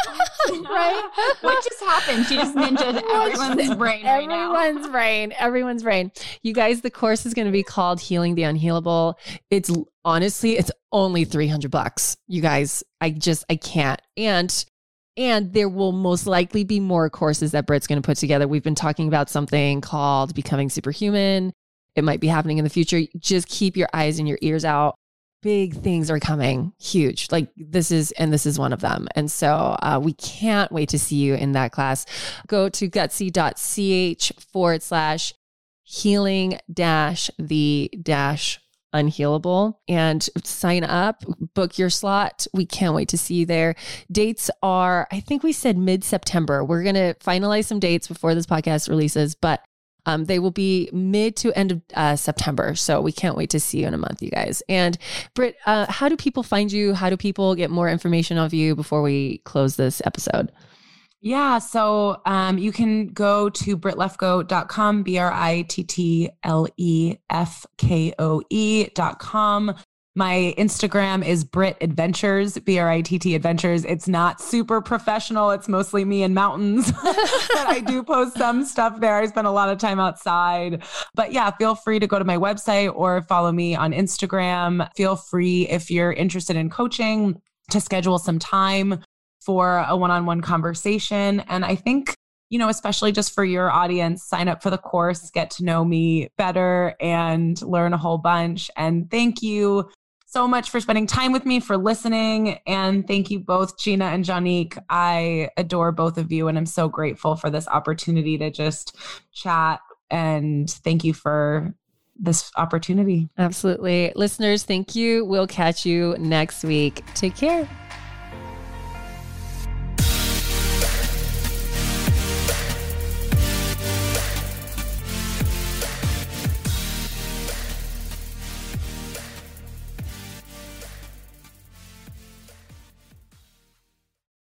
right? what just happened? She just ninja everyone's brain right everyone's brain. Everyone's brain. You guys, the course is going to be called Healing the Unhealable. It's honestly, it's only 300 bucks. You guys, I just, I can't. And and there will most likely be more courses that Britt's going to put together. We've been talking about something called Becoming Superhuman. It might be happening in the future. Just keep your eyes and your ears out big things are coming, huge. Like this is, and this is one of them. And so uh, we can't wait to see you in that class. Go to gutsy.ch forward slash healing dash the dash unhealable and sign up, book your slot. We can't wait to see you there. Dates are, I think we said mid September. We're going to finalize some dates before this podcast releases, but um, they will be mid to end of uh, September. So we can't wait to see you in a month, you guys. And Britt, uh, how do people find you? How do people get more information of you before we close this episode? Yeah, so um, you can go to brittlefkoe.com, B R I T T L E F K O E.com. My Instagram is Britt Adventures, B R I T T Adventures. It's not super professional. It's mostly me and mountains, but I do post some stuff there. I spend a lot of time outside. But yeah, feel free to go to my website or follow me on Instagram. Feel free if you're interested in coaching to schedule some time for a one on one conversation. And I think, you know, especially just for your audience, sign up for the course, get to know me better, and learn a whole bunch. And thank you so much for spending time with me, for listening. And thank you both, Gina and Jonique. I adore both of you, and I'm so grateful for this opportunity to just chat. And thank you for this opportunity. Absolutely. Listeners, thank you. We'll catch you next week. Take care.